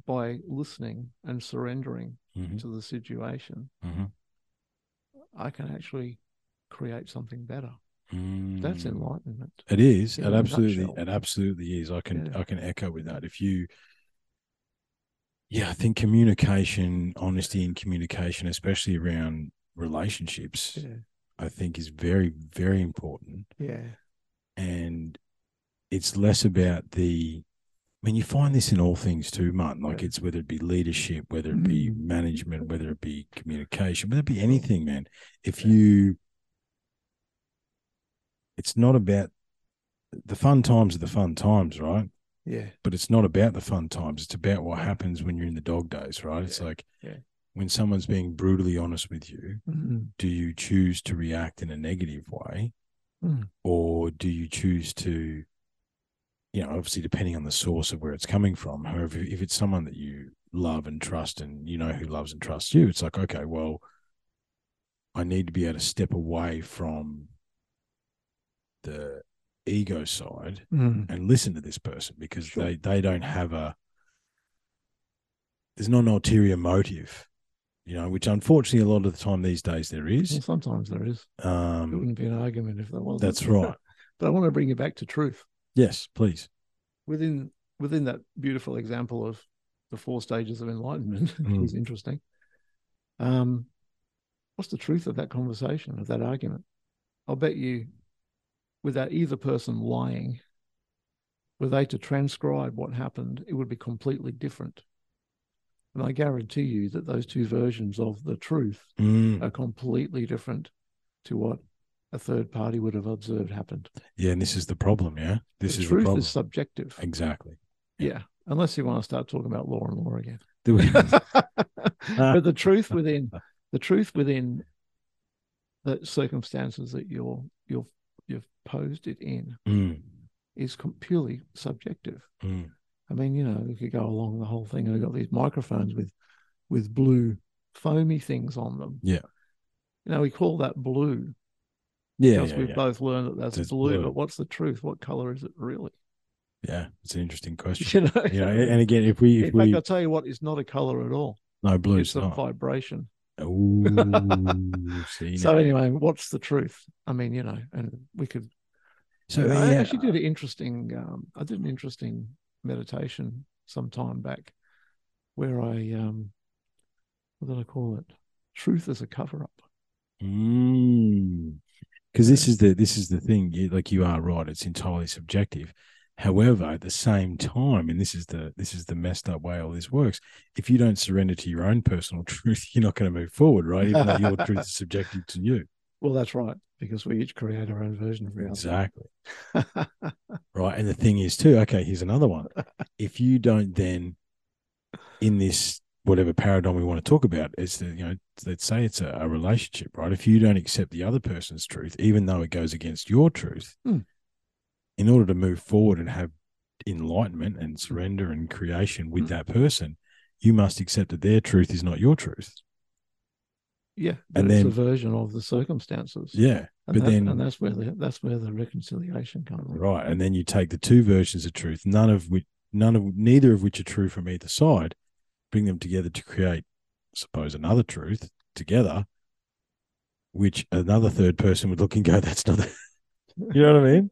by listening and surrendering mhm, to the situation, mhm, I can actually create something better. That's mm. enlightenment. It is. It absolutely. nutshell. It absolutely is. I can. Yeah. I can echo with that. If you. Yeah, I think communication, honesty, and communication, especially around relationships, Yeah. I think is very, very important. Yeah. And it's less about the. Mean, you find this in all things too, Martin. Like it's whether it be leadership, whether it be Mm. management, whether it be communication, whether it be anything, man. If you, it's not about the fun times are the fun times, right? Yeah. But it's not about the fun times. It's about what happens when you're in the dog days, right? It's like yeah. when someone's being brutally honest with you, Mhm. do you choose to react in a negative way Mm. or do you choose to you know obviously depending on the source of where it's coming from however if it's someone that you love and trust and you know who loves and trusts you it's like okay well i need to be able to step away from the ego side Mm. and listen to this person because Sure. they they don't have a there's not an ulterior motive you know which unfortunately a lot of the time these days there is Well, sometimes there is. It um wouldn't be an argument if there wasn't. that's right But I want to bring you back to truth. Yes please Within within that beautiful example of the four stages of enlightenment, which Mm. is interesting. Um, what's the truth of that conversation, of that argument? I'll bet you, without either person lying, were they to transcribe what happened, it would be completely different. And I guarantee you that those two versions of the truth Mm. are completely different to what a third party would have observed happened. Yeah, and this is the problem. Yeah, this The is the truth problem. is subjective. exactly. Yeah. Unless you want to start talking about law and law again. Do we- but the truth within the truth within the circumstances that you're you're you've posed it in Mm, is purely subjective. mm. I mean, you know, we could go along the whole thing. and We've got these microphones with with blue foamy things on them. Yeah. You know, we call that blue Yeah, because yeah, we've yeah. both learned that that's It's blue, blue. But what's the truth? What color is it really? yeah. It's an interesting question. You know, You know, and again, if we in if fact, we I'll tell you what, it's not a color at all. no blue, it's a vibration. Ooh, see So anyway, what's the truth? I mean, you know, and we could. so I yeah, actually did an interesting. Um, I did an interesting meditation some time back, where I um, what did I call it? Truth as a cover up. Because this is the this is the thing. You, like you are right. It's entirely subjective. However, at the same time, and this is the this is the messed up way all this works. If you don't surrender to your own personal truth, you're not going to move forward, right? Even though your truth is subjective to you. Well, that's right, because we each create our own version of reality. Exactly. Right. And the thing is, too, okay, here's another one. If you don't then, in this whatever paradigm we want to talk about, is that, you know, let's say it's a, a relationship, right? If you don't accept the other person's truth, even though it goes against your truth, Hmm. in order to move forward and have enlightenment and surrender and creation with Hmm. that person, you must accept that their truth is not your truth. yeah, And but it's then- a version of the circumstances. Yeah. and but that- then- and that's where the that's where the reconciliation comes. in. Right. And then you take the two versions of truth, none of which, none of, neither of which are true from either side, bring them together to create, suppose, another truth together, which another third person would look and go, that's not, you know what I mean?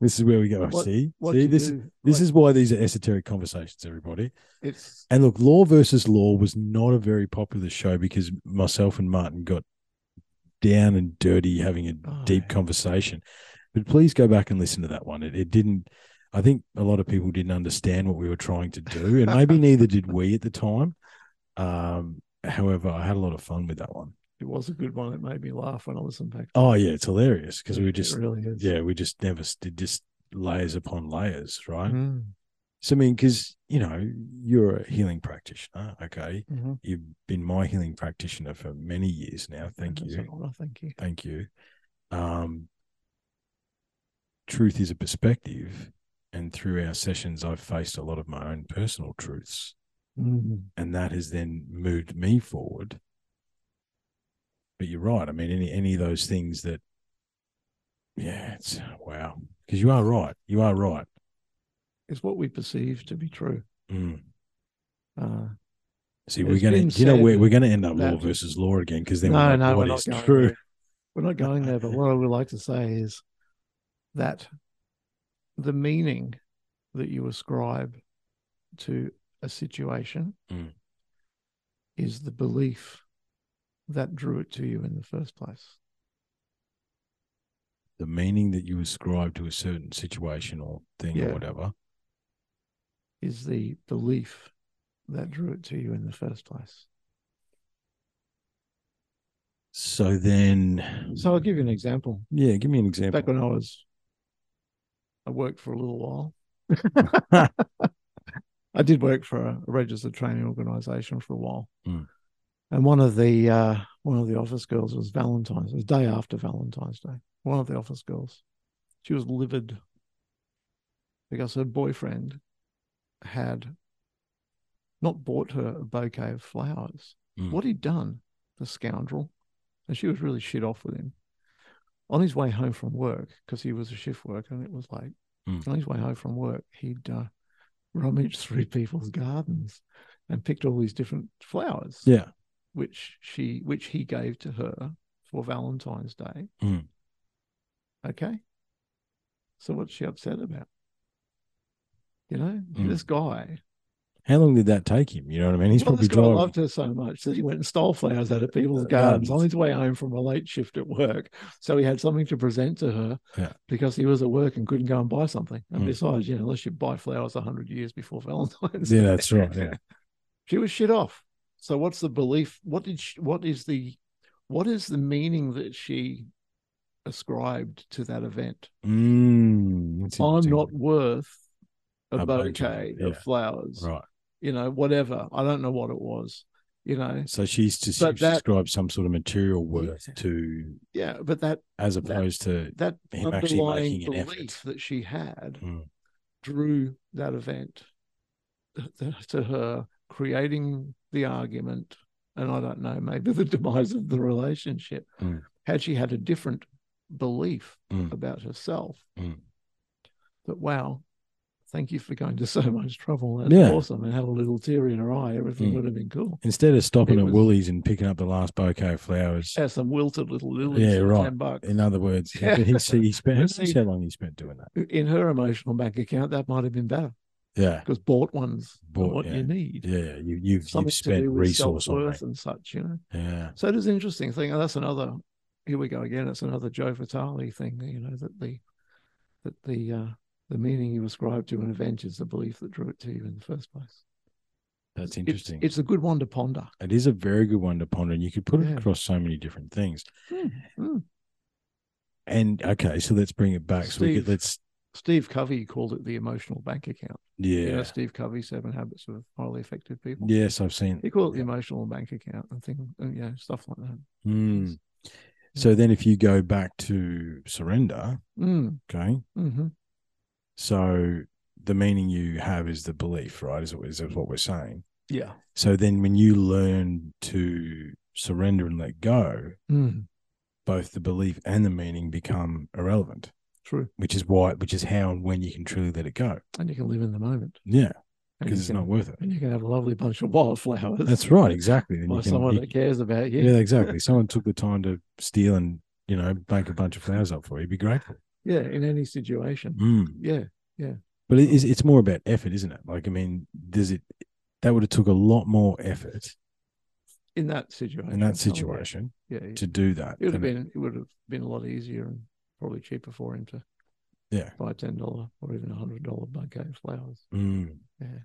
This is where we go. What- see, What see, this, do, this like, is why these are esoteric conversations, everybody. it's And look, Law versus Law was not a very popular show because myself and Martin got down and dirty having a Oh, deep yeah. conversation. But please go back and listen to that one. It, it didn't, I think a lot of people didn't understand what we were trying to do, and maybe neither did we at the time. Um, however, I had a lot of fun with that one. it was a good one. It made me laugh when I listened back. to Oh, yeah, it's hilarious because we just, really yeah, we just never did just layers upon layers, right? Mm, So, I mean, because, you know, you're a healing practitioner, okay? mhm. You've been my healing practitioner for many years now. Thank That's you. honor, Thank you. Thank you. Um, truth is a perspective. And through our sessions, I've faced a lot of my own personal truths. Mhm. And that has then moved me forward. But you're right. I mean, any any of those things that, yeah, it's wow. Because you are right. You are right. It's what we perceive to be true. Mm. Uh, See, we're gonna, you know, we're, we're gonna end up law versus law again because then no, no, we're what not going true? there. We're not going there. But what I would like to say is that the meaning that you ascribe to a situation Mm. is the belief that drew it to you in the first place. The meaning that you ascribe to a certain situation or thing or whatever. Is the belief that drew it to you in the first place. So then, So I'll give you an example. yeah, give me an example. Back when I was, I worked for a little while. I did work for a registered training organization for a while. Mm. And one of the uh, one of the office girls was Valentine's. It was the day after Valentine's Day. One of the office girls, she was livid because her boyfriend had not bought her a bouquet of flowers. Mm. What he'd done, the scoundrel, and she was really shit off with him. On his way home from work, because he was a shift worker and it was late, Mm. on his way home from work, he'd uh, rummaged through people's gardens and picked all these different flowers, Yeah. which she which he gave to her for Valentine's Day. Mm. Okay, so what's she upset about? You know, Mm. this guy. How long did that take him? You know what I mean? He's well, probably this guy driving. loved her so much that he went and stole flowers out of people's Uh, gardens on his way home from a late shift at work. So he had something to present to her Yeah. because he was at work and couldn't go and buy something. And Mm. besides, you know, unless you buy flowers hundred years before Valentine's, Yeah, Day. that's right. Yeah. she was shit off. So what's the belief? What did she, what is the what is the meaning that she ascribed to that event? Mm, I'm not worth a, bouquet, bouquet, yeah. of flowers. right. You know, whatever. I don't know what it was. You know, So she's to But that- subscribe some sort of material worth Yeah. to, yeah, but that as opposed to that him actually making an belief effort. that she had Mm. drew that event to- to her, creating the argument, and I don't know, maybe the demise of the relationship. Mm. Had she had a different belief Mm. about herself, Mm. that wow, thank you for going to so much trouble. That's Yeah. awesome, and had a little tear in her eye. Everything Mm. would have been cool. instead of stopping It at was- Woolies and picking up the last bouquet of flowers. Yeah, some wilted little lilies. Yeah, right. In other words, Yeah. he, he, spent see- how long he spent doing that. in her emotional bank account, that might have been better Yeah, because bought ones Bought, what yeah. you need. yeah. You, you've Something you've spent resource on that. and such, you know. Yeah, So it is an interesting thing. And that's another. Here we go again. It's another Joe Vitale thing. You know that the that the uh, the meaning you ascribe to an event is the belief that drew it to you in the first place. that's interesting. It's, a good one to ponder. it is a very good one to ponder, and you could put it Yeah. across so many different things. Mm. And okay, so let's bring it back. So we could, Steve. let's Steve Covey called it the emotional bank account. You know yeah. Steve Covey, Seven Habits of Highly Effective People. Yes, I've seen. He called it the emotional bank account and thing, and you know stuff like that. Mm. So then, if you go back to surrender, Mm. okay, hmm so the meaning you have is the belief, right? Is, is what we're saying. Yeah. So then, when you learn to surrender and let go, Mm. both the belief and the meaning become irrelevant, True. which is why, which is how and when you can truly let it go. And you can live in the moment. Yeah, because it's can- not worth it. And you can have a lovely bunch of wildflowers. That's right, exactly. Then By can, someone you- that cares about you. yeah, exactly. Someone took the time to steal and you know make a bunch of flowers up for you. Be grateful. Yeah, in any situation. Mm. Yeah. But it is, it's more about effort, isn't it? Like, I mean, does it? That would have took a lot more effort In that situation. in that oh, yeah. situation Yeah. yeah. to do that. It would have been it would have been a lot easier and probably cheaper for him to Yeah. buy a ten dollar or even a hundred dollar bouquet of flowers. Mm. Yeah.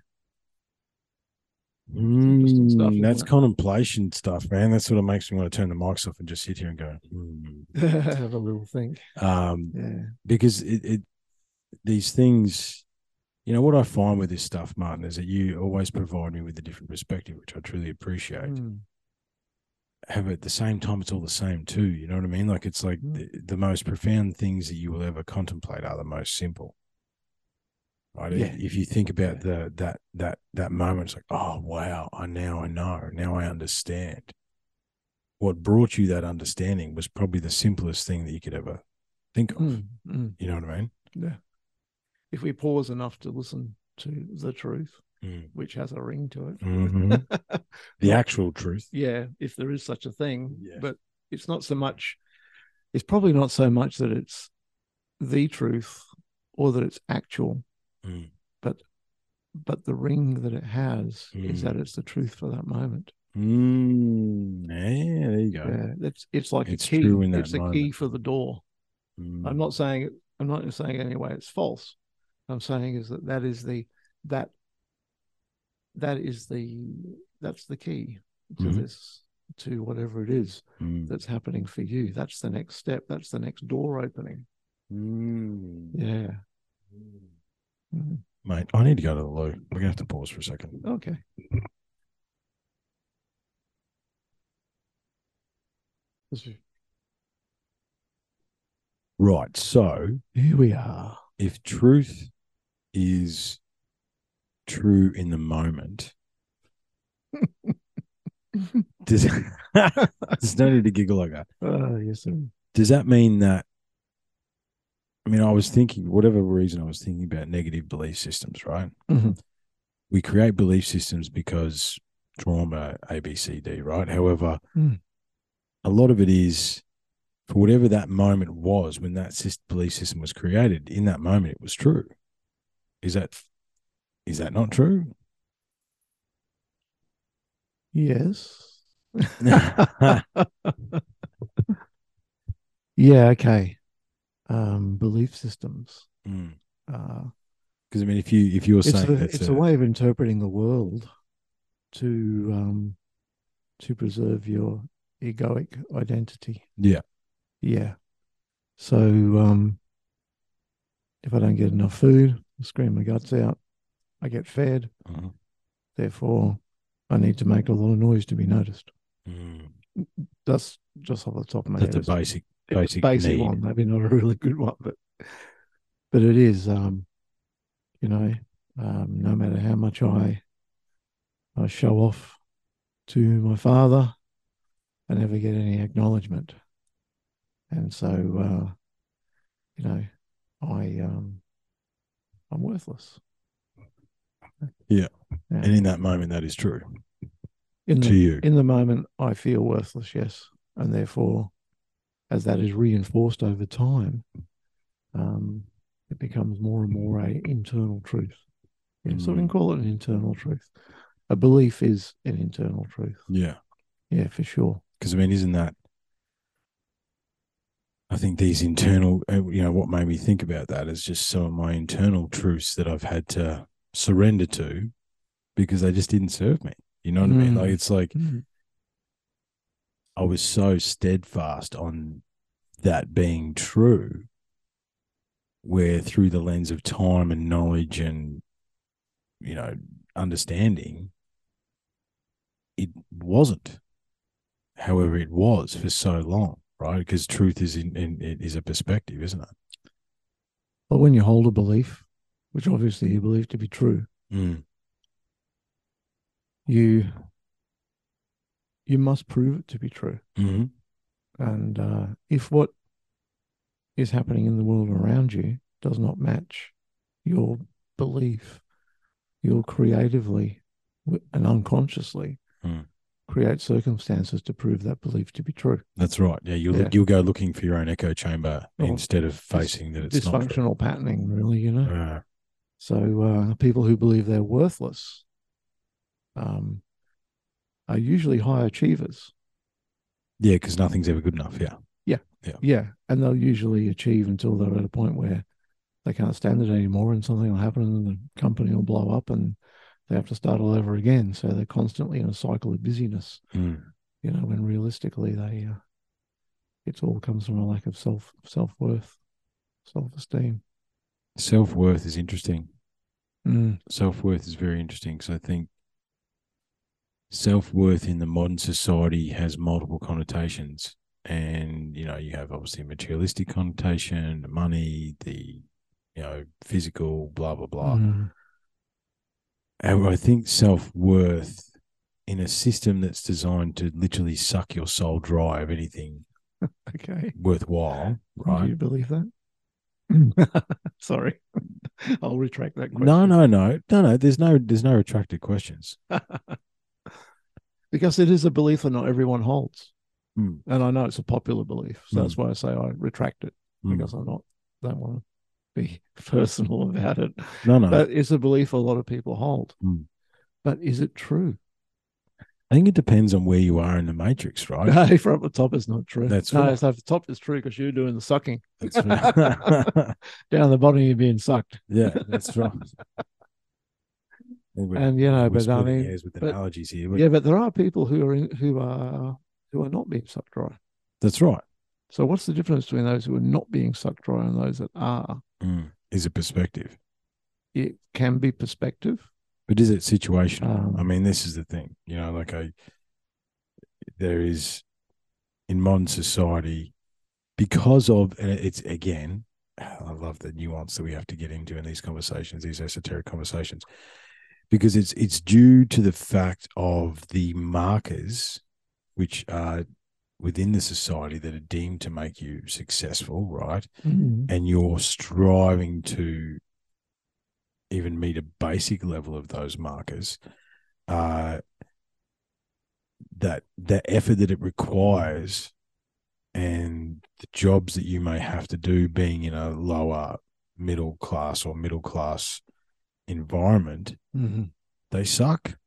Mm, that's it? contemplation stuff, man. That sort of makes me want to turn the mics off and just sit here and go, mm. have a little think. um, Yeah. because it, it, these things, you know, what I find with this stuff, Martin, is that you always provide me with a different perspective, which I truly appreciate. Mm. have at the same time it's all the same too. You know what I mean? Like it's like Mm. the, the most profound things that you will ever contemplate are the most simple. Right? Yeah. If you think about the that that that moment, it's like, oh wow, I now I know, now I understand. What brought you that understanding was probably the simplest thing that you could ever think of. Mm, mm, You know what I mean? yeah. If we pause enough to listen to the truth, Mm. which has a ring to it. Mhm. The actual truth. yeah, if there is such a thing. Yeah. But it's not so much, it's probably not so much that it's the truth or that it's actual, Mm. but the ring that it has is Mm. that it's the truth for that moment. Mm. Yeah, there you go. Yeah, that's it's like It's a key. true in that it's a key for the door. Mm. I'm not saying. I'm not saying anyway it's false. I'm saying is that that is the that that is the that's the key to Mhm. this to whatever it is Mm. that's happening for you. That's the next step. That's the next door opening. Mm. Yeah. Mhm. Mate, I need to go to the loo. We're gonna have to pause for a second. Okay. Right. So Here we are. if truth is true in the moment, does there's no need to giggle like that. Oh, yes, sir. Does that mean that I mean, I was thinking, whatever reason I was thinking about negative belief systems, right? Mhm. We create belief systems because trauma, A, B, C, D, right? However, Mm. a lot of it is for whatever that moment was when that belief system was created, in that moment it was true. Is that is that not true? Yes. yeah, okay. Um, belief systems. Because Uh, I mean, if you if you're it's saying a, that's it's a way of interpreting the world to um, to preserve your egoic identity. yeah, Yeah. So um, if I don't get enough food, I scream my guts out. I get fed. uh-huh. Therefore, I need to make a lot of noise to be noticed. Mm. That's just off the top of my head. that's head. a basic It's a basic basic need. one, maybe not a really good one, but but it is. Um, you know, um, no matter how much I I show off to my father, I never get any acknowledgement, and so uh, you know, I um, I'm worthless. Yeah. Yeah. and in that moment, that is true in to the, you. in the moment, I feel worthless. Yes, and therefore, as that is reinforced over time, um, it becomes more and more a internal truth. Yeah, so we can Mm. call it an internal truth. A belief is an internal truth. yeah, Yeah, for sure. because I mean, isn't that? I think these internal, uh, you know, what made me think about that is just some of my internal truths that I've had to surrender to because they just didn't serve me. You know what I mean? Mm. Like it's like Mhm. I was so steadfast on that being true, where through the lens of time and knowledge and, you know, understanding, it wasn't. However, it was for so long, right? Because truth is in, in it is a perspective, isn't it? But when you hold a belief, which obviously you believe to be true, Mm. you you must prove it to be true. hmm And uh, if what is happening in the world around you does not match your belief, you'll creatively and unconsciously Mm. create circumstances to prove that belief to be true. That's right. Yeah, you'll Yeah. you'll go looking for your own echo chamber Well, instead of facing that it's. Dysfunctional patterning, really, you know. Uh, So uh, people who believe they're worthless um, are usually high achievers. yeah, because nothing's ever good enough. Yeah. Yeah, Yeah. Yeah. and they'll usually achieve until they're at a point where they can't stand it anymore, and something will happen, and the company will blow up, and they have to start all over again. So they're constantly in a cycle of busyness. Mm. You know, when realistically they, uh, it all comes from a lack of self self worth, self esteem. Self worth is interesting. Mm. self worth is very interesting because I think self worth in the modern society has multiple connotations. And, you know, you have obviously a materialistic connotation, the money, the, you know, physical, blah, blah, blah. Mm. And I think self worth in a system that's designed to literally suck your soul dry of anything Okay. worthwhile, right Do you believe that? Sorry. I'll retract that question. No, no, no, no, no. There's no, there's no retracted questions. Because it is a belief that not everyone holds. Hmm. And I know it's a popular belief. So that's why I say I retract it Mm. because I'm not, don't want to be personal about it. No, no. But it's a belief a lot of people hold. Hmm. But is it true? I think it depends on where you are in the matrix, right? No, from the top is not true. That's no, right. so the top is true because you're doing the sucking. That's right. Down the bottom, you're being sucked. yeah, that's right. And, you know, but I mean, with but- analogies here. Yeah, but there are people who are in, who are who are not being sucked dry. that's right. So what's the difference between those who are not being sucked dry and those that are? Mm. Is it perspective, It can be perspective. but is it situational? Um, I mean, this is the thing. You know, like I, there is in modern society because of and it's again. I love the nuance that we have to get into in these conversations, these esoteric conversations, because it's it's due to the fact of the markers which are within the society that are deemed to make you successful, right? And you're striving to even meet a basic level of those markers. Uh, that the effort that it requires and the jobs that you may have to do being in a lower middle class or middle class environment, Mhm. they suck.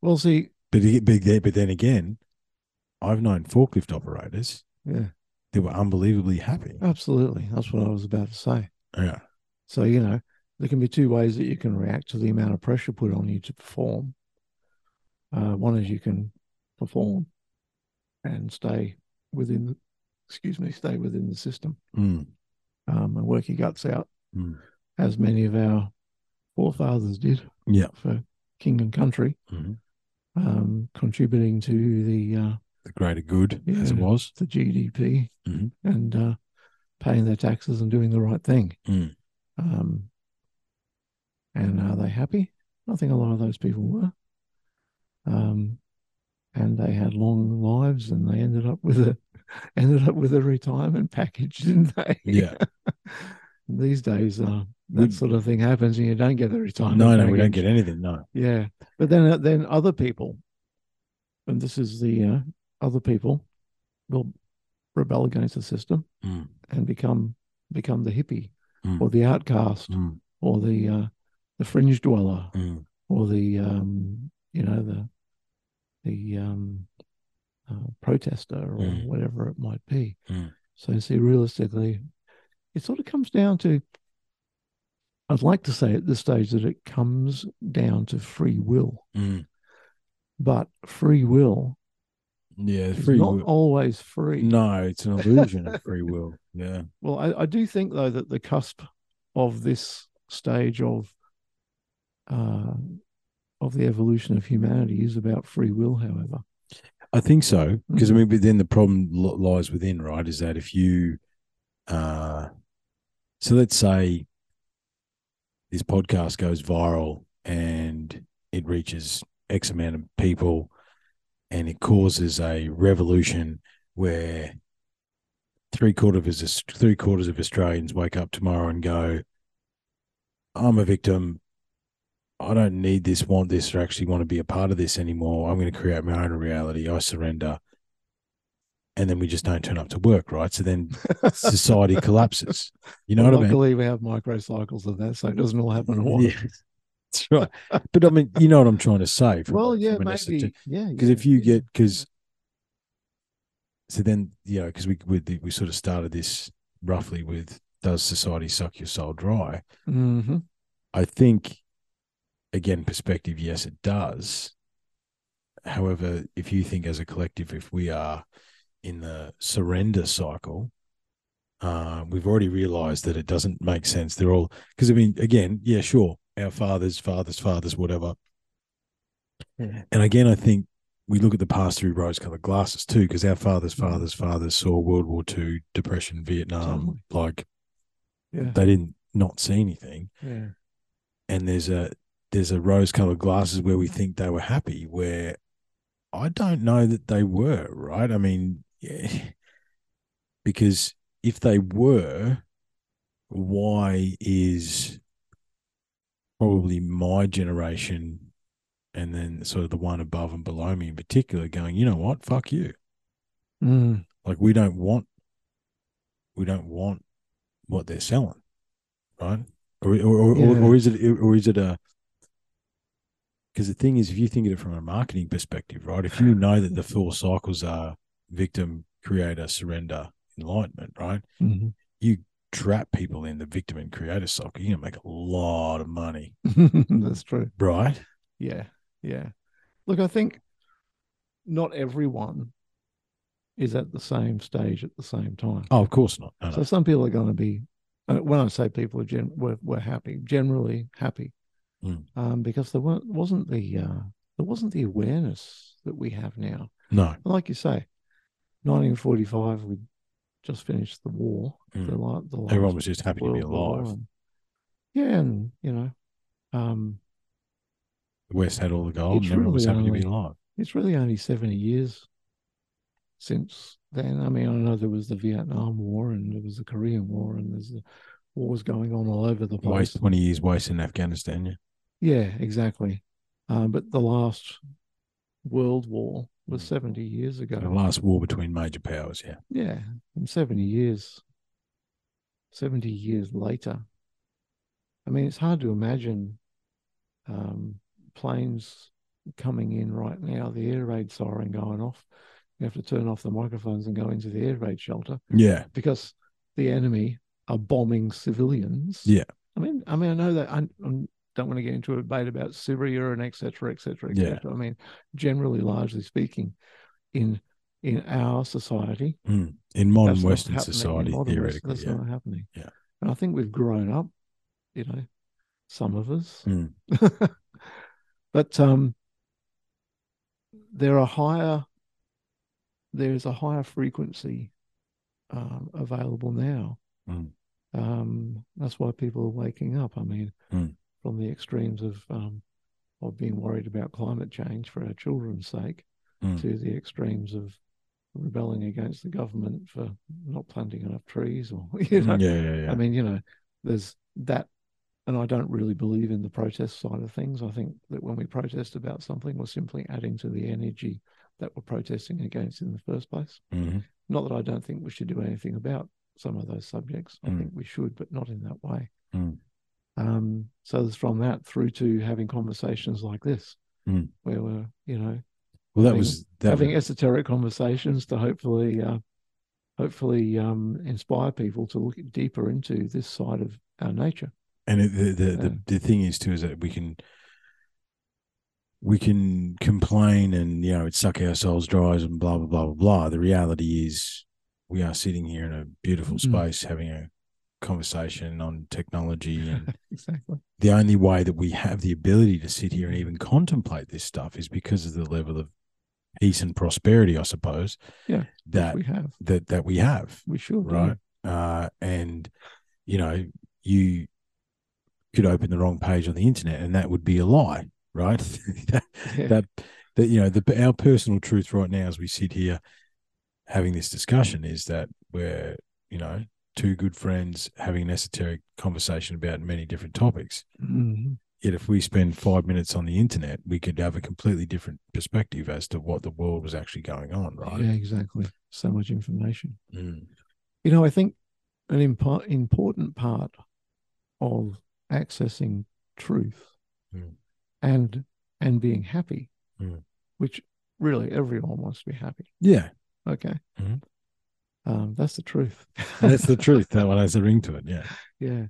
Well, see, But, but, then- but then again, I've known forklift operators yeah, they were unbelievably happy. absolutely. That's what I was about to say. Yeah. So, you know, there can be two ways that you can react to the amount of pressure put on you to perform. Uh, one is you can perform and stay within, the, excuse me, stay within the system Mm, um, and work your guts out, mm. as many of our forefathers did Yeah. for king and country, Mhm. um, contributing to the uh, The greater good, as it was. the GDP Mhm. and uh, paying their taxes and doing the right thing. Mm. Um, and are they happy? I think a lot of those people were. Um, and they had long lives, and they ended up with a ended up with a retirement package, didn't they? Yeah. These days, uh, that We- sort of thing happens, and you don't get the retirement. No, no, we don't get anything. No. Yeah, but then then other people, and this is the uh, other people, will rebel against the system Mm, and become become the hippie Mm. or the outcast mm, or the uh, the fringe dweller mm, or the um, you know the the um, uh, protester or Mm. whatever it might be. Mm. So see, realistically, it sort of comes down to. I'd like to say at this stage that it comes down to free will, mm. but free will Yeah, free not will. always free. No, it's an illusion of free will. Yeah. Well, I, I do think though that the cusp of this stage of uh, of the evolution of humanity is about free will. However, I think so because I Mhm. mean, but then the problem lies within, right? Is that if you, uh, so let's say this podcast goes viral and it reaches X amount of people, and it causes a revolution where three quarters of three quarters of Australians wake up tomorrow and go, "I'm a victim. I don't need this, want this, or actually want to be a part of this anymore. I'm going to create my own reality. I surrender. And then we just don't turn up to work, right? So then society collapses. You know Well, what I mean? luckily we have microcycles of that, so it doesn't all happen at once. Yeah, that's right. But I mean, you know what I'm trying to say. from Well, yeah, maybe, yeah, because yeah, if you yeah. get because so then you know because we we we sort of started this roughly with does society suck your soul dry? Mhm. I think, again, perspective, yes, it does. However, if you think as a collective, if we are in the surrender cycle, uh, we've already realized that it doesn't make sense. They're all, because I mean, again, yeah, sure, our fathers, fathers, fathers, whatever, Yeah. And again, I think we look at the past through rose-colored glasses too, because our fathers' fathers' fathers saw World War II, Depression, Vietnam. Like Yeah. they didn't not see anything. Yeah. and there's a there's a rose colored glasses where we think they were happy where i don't know that they were right i mean yeah, because if they were why is probably my generation and then sort of the one above and below me in particular going you know what fuck you Mm. like we don't want we don't want what they're selling right or or or, Yeah. or, or is it or is it a because the thing is if you think of it from a marketing perspective right if you know that the four cycles are victim creator surrender enlightenment right Mhm. you trap people in the victim and creator cycle you're gonna make a lot of money That's true. right Yeah. Yeah. Look, I think not everyone is at the same stage at the same time. oh of course not no, no. So some people are going to be, uh, when I say people are gen- were, were happy, generally happy, Mm. um, because there weren't, wasn't the uh, there wasn't the awareness that we have now. no Like you say, 1945, we just finished the war. Mm. The, the everyone was just happy to be alive and- yeah, and you know, um, the west had all the gold and everyone was really happy to be alive it's really only 70 years since then. I mean, I know there was the Vietnam War and there was the Korean War and there's the wars going on all over the place. waste 20 years waste in afghanistan yeah Yeah, exactly. Um, but the last World War was 70 years ago. the last war between major powers yeah Yeah, and 70 years, 70 years later. I mean, it's hard to imagine um, planes coming in right now, the air raid siren going off. You have to turn off the microphones and go into the air raid shelter yeah because the enemy are bombing civilians. Yeah. I mean, I mean, I know that I, I don't want to get into a debate about Syria and et cetera, et cetera, et Yeah. cetera. I mean, generally, largely speaking, in in our society, Mm. in modern Western society, modern West- theoretically, that's yeah. not happening. Yeah. and I think we've grown up. You know, some of us, Mm. but um, there are higher. There is a higher frequency um, available now. Mm. Um, that's why people are waking up. I mean, Mm. From the extremes of um, of being worried about climate change for our children's sake, Mm. to the extremes of rebelling against the government for not planting enough trees, or you know, yeah, yeah, yeah. I mean, you know, there's that, and I don't really believe in the protest side of things. I think that when we protest about something, we're simply adding to the energy that we're protesting against in the first place. Mhm. Not that I don't think we should do anything about some of those subjects. I Mm. think we should, but not in that way. Mm. Um, so there's from that through to having conversations like this, Mm. where we're, you know, Well, that having- was that. having was- esoteric conversations to hopefully uh, hopefully um, inspire people to look deeper into this side of our nature. and it, the the, the the thing is too is that we can we can complain and you know it suck our souls dry and blah blah blah blah blah. The reality is we are sitting here in a beautiful Mm. space having a conversation on technology and exactly. the only way that we have the ability to sit here and even contemplate this stuff is because of the level of peace and prosperity, I suppose. Yeah, That we have. that that we have. We sure right? Uh, and you know, you could open the wrong page on the internet, and that would be a lie, right? that, Yeah. that that you know, the our personal truth right now, as we sit here having this discussion, is that we're you know two good friends having an esoteric conversation about many different topics. Mhm. Yet, if we spend five minutes on the internet, we could have a completely different perspective as to what the world was actually going on, right? Yeah, exactly. So much information. Mm. You know, I think an impo- important part of accessing truth Mm. and and being happy, Mm. which really everyone wants to be happy. Yeah, Okay. Mhm. Um, that's the truth. that's the truth. That one has a ring to it. Yeah. yeah.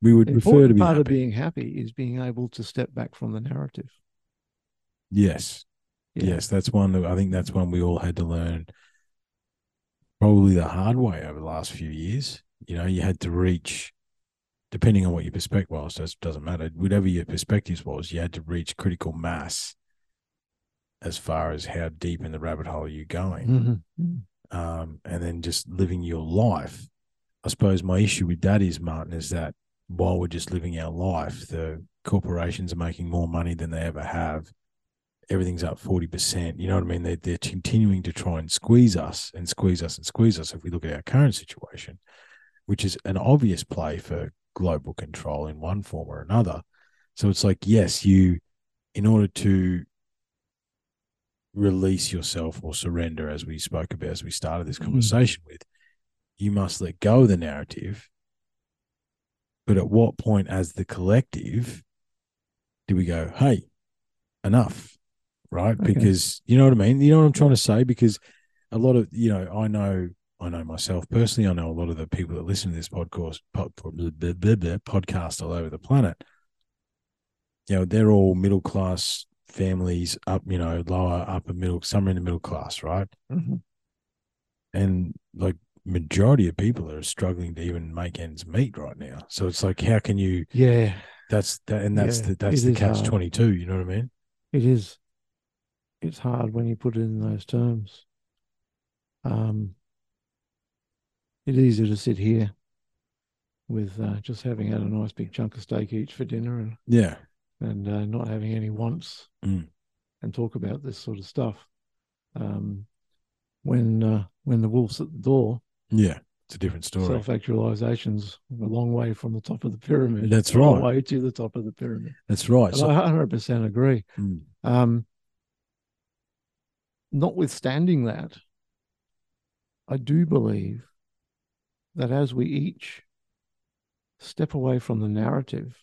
We would prefer to be part of being happy is being able to step back from the narrative. yes, Yeah. yes, that's one. That I think that's one we all had to learn, probably the hard way over the last few years. You know, you had to reach, depending on what your perspective was, it doesn't matter. Whatever your perspectives was, you had to reach critical mass as far as how deep in the rabbit hole you're going, Mhm. Um, and then just living your life. I suppose my issue with that is, Martin, is that while we're just living our life, the corporations are making more money than they ever have. Everything's up 40%. You know what I mean? They're, they're continuing to try and squeeze us and squeeze us and squeeze us if we look at our current situation, which is an obvious play for global control in one form or another. So it's like, yes, you, in order to release yourself or surrender, as we spoke about as we started this Mhm. conversation with, you must let go of the narrative. But at what point, as the collective, do we go, hey, enough? Right? Okay. Because you know what I mean? You know what I'm trying to say? Because a lot of, you know, I know, I know myself personally, I know a lot of the people that listen to this podcast, podcast all over the planet. You know, they're all middle class families up, you know, lower, upper middle, somewhere in the middle class, right? Mhm. and like majority of people are struggling to even make ends meet right now. So it's like, how can you? Yeah, That's that, and that's Yeah, the that's the catch twenty two. You know what I mean? it is. It's hard when you put it in those terms. Um, it's easy to sit here with uh, just having had a nice big chunk of steak each for dinner and Yeah, and uh, not having any wants Mm. and talk about this sort of stuff. Um, when uh, when the wolf's at the door, yeah. It's a different story. self actualization's a long way from the top of the pyramid. That's right. way to the top of the pyramid. That's right. So, I 100% agree. Mm. Um, notwithstanding that, I do believe that as we each step away from the narrative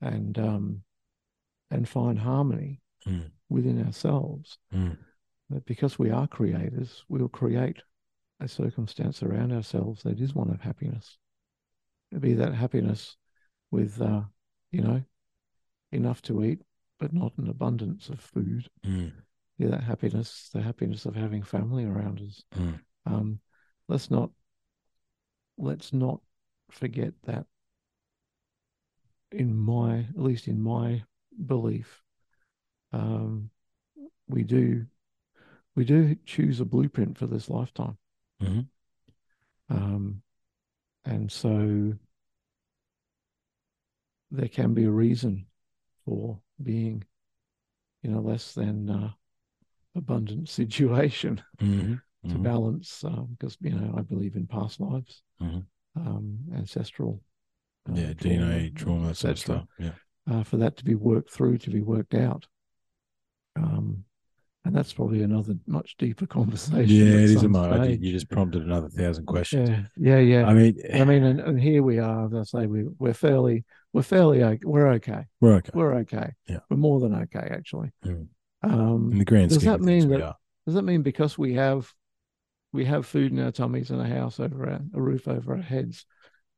and um, and find harmony Mm. within ourselves, Mm. that because we are creators, we'll create a circumstance around ourselves that is one of happiness. It'll be that happiness with, uh, you know, enough to eat, but not an abundance of food. Mm. Yeah, that happiness, the happiness of having family around us. Mm. Um, let's not let's not forget that. In my, at least in my belief, um, we do we do choose a blueprint for this lifetime. Mhm. Um, and so there can be a reason for being in a less than uh, abundant situation Mhm. to Mhm. balance, because you know I believe in past lives, Mhm. um, ancestral, Yeah, DNA trauma, that sort of et cetera, stuff. Yeah. uh, for that to be worked through, to be worked out. Um, and that's probably another much deeper conversation. Yeah, it is a some mo- I did- stage. You just prompted another thousand questions. Yeah, yeah, yeah. I mean, I mean, and, and here we are. As I say, we we're fairly, we're fairly, okay. we're okay. we're okay. We're okay. Yeah. we're more than okay, actually. Mm. Um, In the grand does scheme that of mean that- does that mean because we have we have food in our tummies and a house over our a roof over our heads,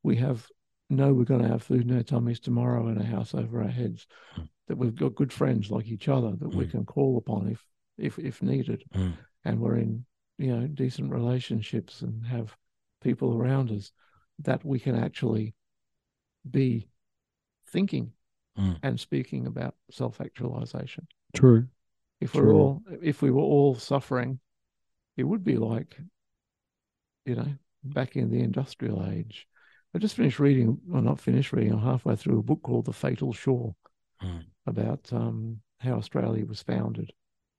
we have know we're going to have food in our tummies tomorrow and a house over our heads, Mm. that we've got good friends like each other that we Mm. can call upon if if if needed, Mm. and we're in you know decent relationships and have people around us that we can actually be thinking Mm. and speaking about self actualization True. if we're all if we were all suffering it would be like you know back in the industrial age i just finished reading well not finished reading i'm halfway through a book called the fatal shore Mm. about um, how australia was founded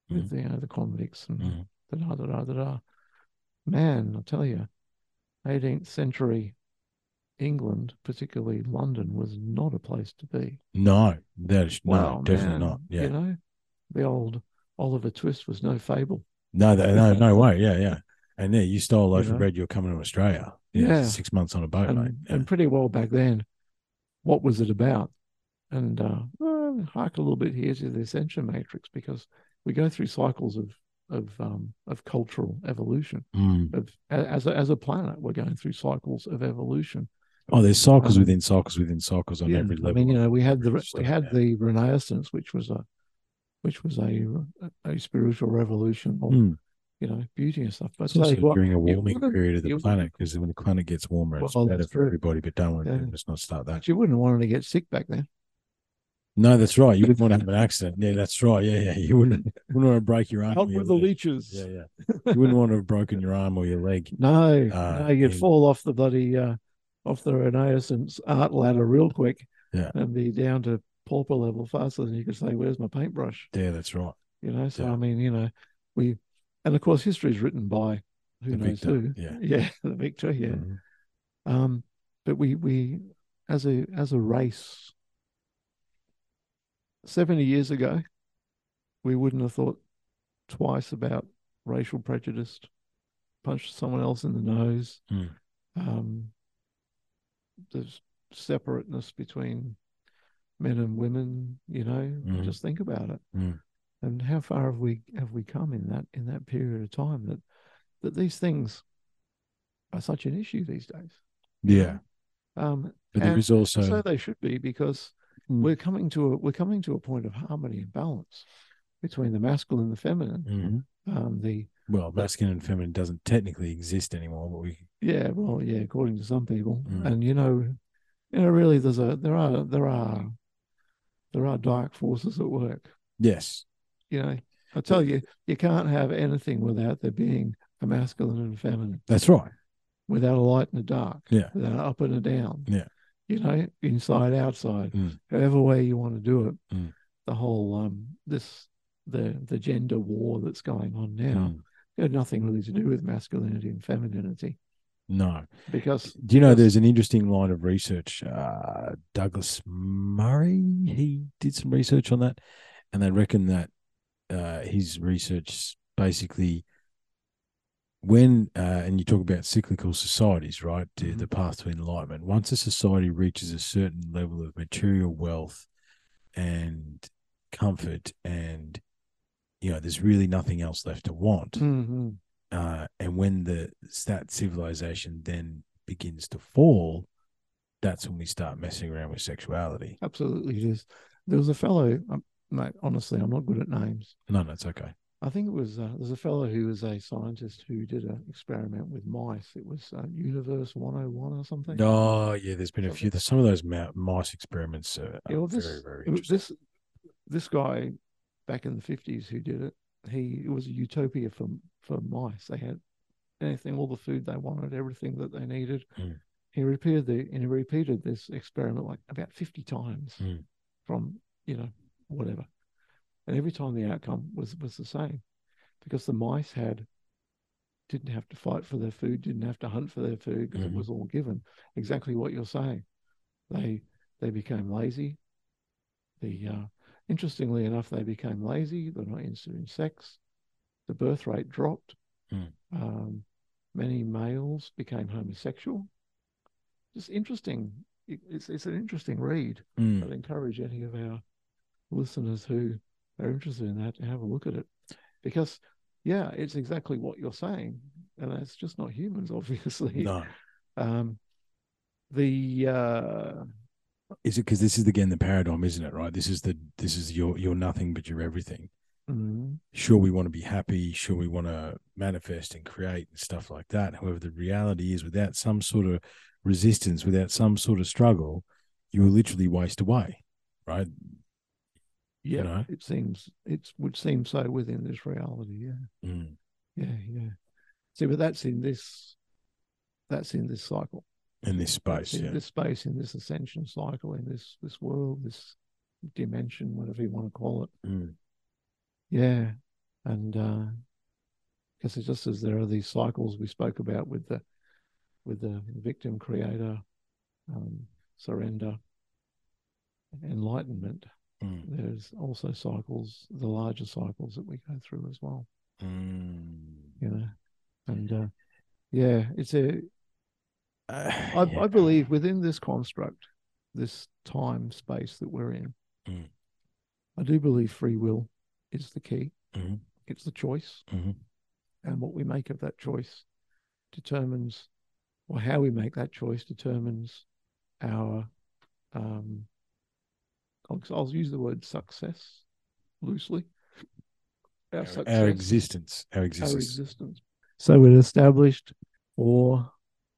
with Mm-hmm. the, you know the convicts and Mm. da da da da da man i'll tell you 18th century england particularly london was not a place to be No, that is wow no, definitely man. not. Yeah. you know the old oliver twist was no fable No, no, no way. Yeah, yeah. And there, you stole a loaf You of bread. You're coming to Australia. Yeah, Yeah. six months on a boat, and, mate. Yeah. and pretty well back then. What was it about? And uh, well, hark a little bit here to the Ascension Matrix because we go through cycles of of um, of cultural evolution. Mm. Of as a, as a planet, we're going through cycles of evolution. Oh, there's cycles Um, within cycles within cycles on Yeah, every level. I mean, you know, we had the Just we had that. the Renaissance, which was a which was a a spiritual revolution of Mm. You know beauty and stuff. But It's also what, during a warming period of the planet because when the planet gets warmer, it's Well, better for true. everybody. But don't Yeah. let's not start that. But you wouldn't want to get sick back then. No, that's right. You wouldn't want to have an accident. Yeah, that's right. Yeah, yeah. You wouldn't, wouldn't want to break your arm. Help with the leg. leeches. Yeah, yeah. You wouldn't want to have broken your arm or your leg. No, Uh, no, you'd fall off the bloody uh, off the Renaissance art ladder real quick. Yeah. And be down to pauper level faster than you could say, Where's my paintbrush? Yeah, that's right. You know, so Yeah. I mean, you know, we and of course history is written by who The knows victor, who. yeah. Yeah, the victor, yeah. Mhm. Um, but we we as a as a race, seventy years ago, we wouldn't have thought twice about racial prejudice, punched someone else in the nose. Mm. Um, there's separateness between men and women. You know, Mhm. just think about it. Mm. And how far have we have we come in that in that period of time that that these things are such an issue these days? Yeah. Um, But there is also so they should be because Mm. we're coming to a we're coming to a point of harmony and balance between the masculine and the feminine. Mhm. Um, the well, masculine and feminine doesn't technically exist anymore, but we yeah, well, yeah, according to some people, Mm. and you know, you know, really, there's a there are there are there are dark forces at work. yes. You know, I tell you, you can't have anything without there being a masculine and a feminine, That's right. without a light and a dark, Yeah. without an up and a down. Yeah. You know, inside, outside, Mm. however way you want to do it. Mm. The whole um this the the gender war that's going on now Mm. had nothing really to do with masculinity and femininity No. because Do you know there's an interesting line of research? Uh, Douglas Murray, he did some research on that, and they reckon that uh, his research basically, when uh, and you talk about cyclical societies, right? The, Mhm. the path to enlightenment. Once a society reaches a certain level of material wealth and comfort, and you know, there's really nothing else left to want Mhm. uh, and when the that civilization then begins to fall, that's when we start messing around with sexuality. absolutely it is. There was a fellow, um, mate. Honestly, I'm not good at names. No, no, it's okay. I think it was uh, there's a fellow who was a scientist who did an experiment with mice. It was uh, Universe 101 or something. Oh, yeah. There's been a few. Some of those mice experiments are, Yeah, well, very, this, very was interesting. this this guy back in the fifties who did it. He it was a utopia for for mice. They had anything, all the food they wanted, everything that they needed. Mm. He repeated the and he repeated this experiment like about fifty times Mm. from you know whatever, and every time the outcome was was the same, because the mice had didn't have to fight for their food, didn't have to hunt for their food because Mhm. it was all given. Exactly what you're saying. They they became lazy. The uh, interestingly enough, they became lazy. They're not interested in sex. The birth rate dropped. Mm. Um, many males became homosexual. Just interesting. It's it's an interesting read. Mm. I'd encourage any of our listeners who are interested in that to have a look at it, because yeah, it's exactly what you're saying, and that's just not humans, obviously. No. Um, the uh, Is it because this is again the paradigm, isn't it? Right. This is the this is your you're nothing but you're everything. mm, Sure, we want to be happy. Sure, we want to manifest and create and stuff like that. However, the reality is, without some sort of resistance, without some sort of struggle, you will literally waste away. Right. Yeah, know? it seems it would seem so within this reality. Yeah, Mm. yeah, yeah. See, but that's in this. That's in this cycle. In this space, in yeah. this space, in this ascension cycle, in this this world, this dimension, whatever you want to call it. Mm. Yeah, and uh, because it's just as there are these cycles we spoke about with the with the victim creator, um, surrender, enlightenment. Mm. There's also cycles, the larger cycles that we go through as well. Mm. You know, and uh, yeah, it's a. Uh, I, yeah. I believe within this construct, this time space that we're in, Mm. I do believe free will is the key. Mhm. It's the choice. Mhm. and what we make of that choice determines or how we make that choice determines our um I'll, I'll use the word success loosely. Our, Our, success our existence, our our existence. existence. So it established four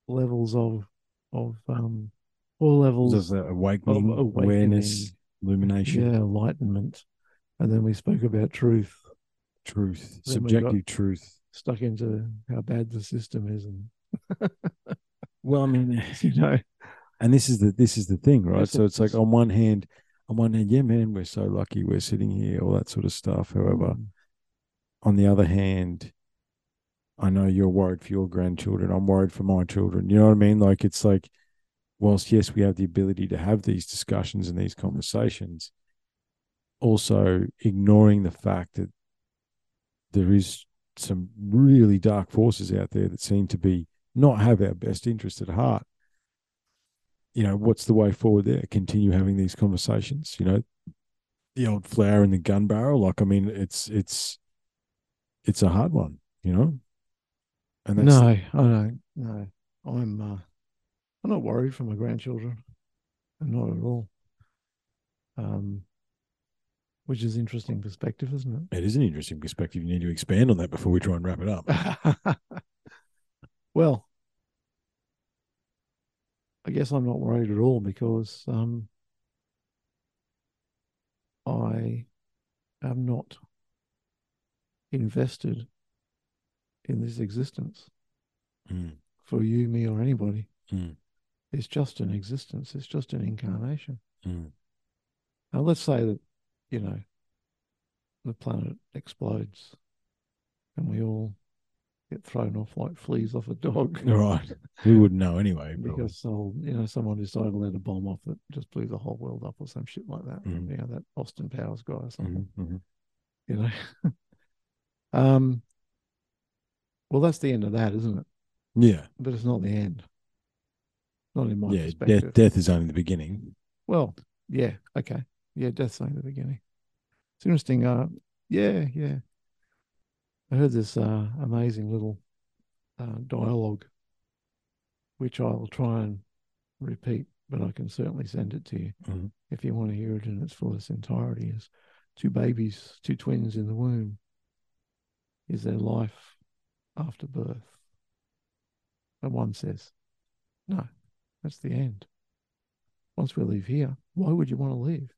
levels of of um four levels of uh, awakening, awakening, awareness, illumination, yeah, enlightenment, and then we spoke about truth, truth, Then subjective truth. stuck into how bad the system is, and Well, I mean, you know, and this is the this is the thing, right? That's So it's like on one hand, on one hand, yeah, man, we're so lucky we're sitting here, all that sort of stuff. However, Mm. on the other hand, I know you're worried for your grandchildren. I'm worried for my children. You know what I mean? Like it's like, whilst yes, we have the ability to have these discussions and these conversations, also ignoring the fact that there is some really dark forces out there that seem to be not have our best interest at heart. You know, what's the way forward there? Continue having these conversations, you know, the old flower in the gun barrel. Like, I mean, it's it's it's a hard one, you know. And that's no, I don't. No, I'm. Uh, I'm not worried for my grandchildren. I'm not at all. Um, which is interesting perspective, isn't it? it is an interesting perspective. You need to expand on that before we try and wrap it up. well, I guess I'm not worried at all because um, I am not invested in this existence Mm, for you, me, or anybody. mm, It's just an existence. It's just an incarnation. mm, Now, let's say that, you know, the planet explodes and we all get thrown off like fleas off a dog. Right. We wouldn't know anyway. Because so you know someone decided to let a bomb off that just blew the whole world up or some shit like that. Mhm. You know that Austin Powers guy or something. Mhm, mhm. You know. um. Well, that's the end of that, isn't it? Yeah. But it's not the end. Not in my yeah. perspective. Death, death is only the beginning. Well, yeah, okay, yeah, death's only the beginning. It's interesting. Uh, yeah, yeah. I heard this uh, amazing little uh, dialogue, which I'll try and repeat, but I can certainly send it to you Mhm. if you want to hear it in its fullest entirety. Is two babies, two twins in the womb. Is their life after birth? And one says, "No, that's the end." once we leave here, why would you want to leave?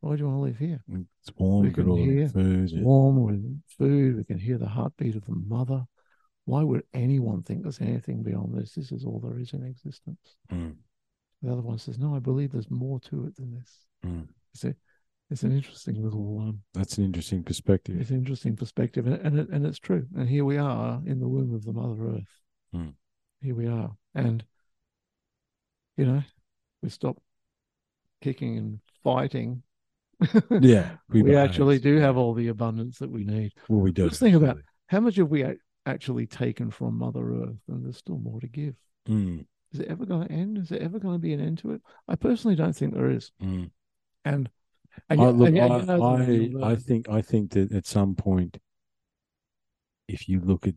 Why would you want to live here? It's warm. We can hear food. Yeah. warm with food. We can hear the heartbeat of the mother. Why would anyone think there's anything beyond this? This is all there is in existence. Mm, The other one says, No, I believe there's more to it than this. mm. It's a, it's an interesting little, um, That's an interesting perspective. it's an interesting perspective, and and, it, and it's true. And here we are in the womb of the Mother Earth. Hmm. Here we are, and you know, we stop kicking and fighting. Yeah. we, behave. actually do have all the abundance that we need. Well, we do. Just think about how much have we actually taken from Mother Earth, and there's still more to give. Mm, Is it ever going to end? Is there ever going to be an end to it? I personally don't think there is. mm. And and, I, look, and you- I, you know I, I think I think that at some point, if you look at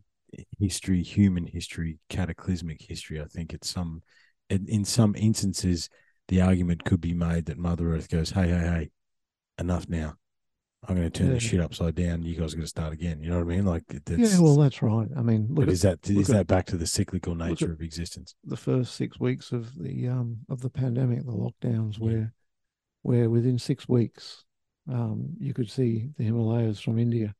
history, human history, cataclysmic history, I think it's some, in, in some instances, the argument could be made that Mother Earth goes, "Hey, hey, hey, enough now. I'm going to turn this Yeah. shit upside down. You guys are going to start again." You know what I mean? Like, that's, yeah, well, that's right. I mean, look but at is that is at- that back to the cyclical nature of existence? the first six weeks of the um of the pandemic, the lockdowns, Yeah. where where within six weeks, um, you could see the Himalayas from India.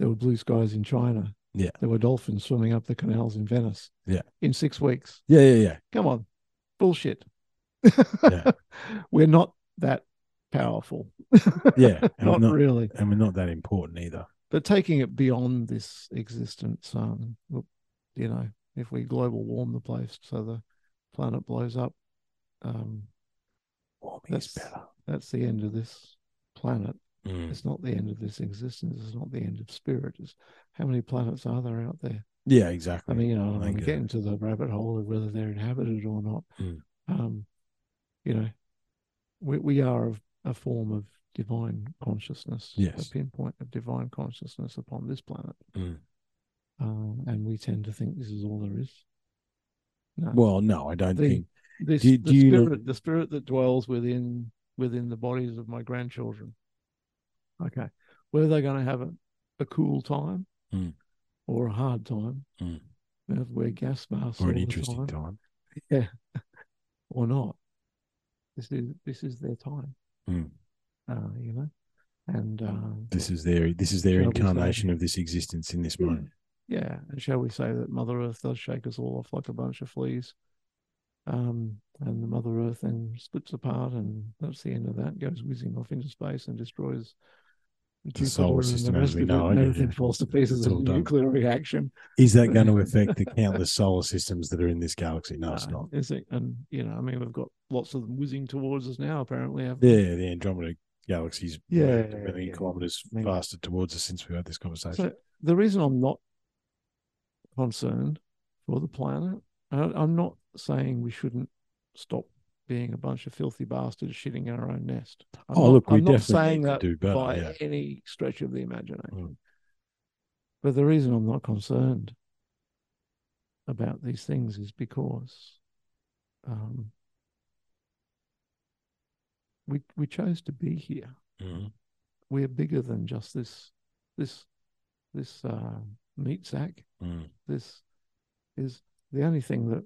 There were blue skies in China. Yeah. There were dolphins swimming up the canals in Venice. Yeah. In six weeks. Yeah, yeah, yeah. Come on. Bullshit. Yeah. We're not that powerful. Yeah, and not, not- really. And we're not that important either. But taking it beyond this existence, um, you know, if we global warm the place so the planet blows up, um, Warming is That's- better. that's the end of this planet. Mm. It's not the end of this existence. It's not the end of spirit. It's how many planets are there out there? Yeah, exactly. I mean, you know, I'm getting to the rabbit hole of whether they're inhabited or not. Mm. Um, you know, we we are a, a form of divine consciousness, Yes. a pinpoint of divine consciousness upon this planet, Mm. um, and we tend to think this is all there is. No, Well, no, I don't The- think. this do- the do spirit, the spirit that dwells within within the bodies of my grandchildren. Okay, whether they're going to have a, a cool time Mm. or a hard time, Mm. they have to wear gas masks Or an interesting time, time. yeah, or not. This is this is their time. Mm. uh, you know, and um, This is their this is their we say- incarnation of this existence in this moment. yeah, and shall we say that Mother Earth does shake us all off like a bunch of fleas, um, and the Mother Earth then splits apart, and that's the end of that. Goes whizzing off into space and destroys The solar system as we know it, everything yeah. falls to pieces It's done. nuclear reaction. Is that going to affect the countless solar systems that are in this galaxy? No, it's Uh, not. Is it? And you know, I mean, we've got lots of them whizzing towards us now. Apparently, Yeah, the Andromeda galaxy's Yeah, million yeah. kilometers I mean- faster towards us since we had this conversation. So the reason I'm not concerned for the planet, I- I'm not saying we shouldn't stop being a bunch of filthy bastards shitting in our own nest. I'm oh, not, look, we I'm not saying that do better. by yeah. any stretch of the imagination. Mm. But the reason I'm not concerned about these things is because um, we we chose to be here. Mhm. We're bigger than just this this this uh, meat sack. Mm. This is the only thing that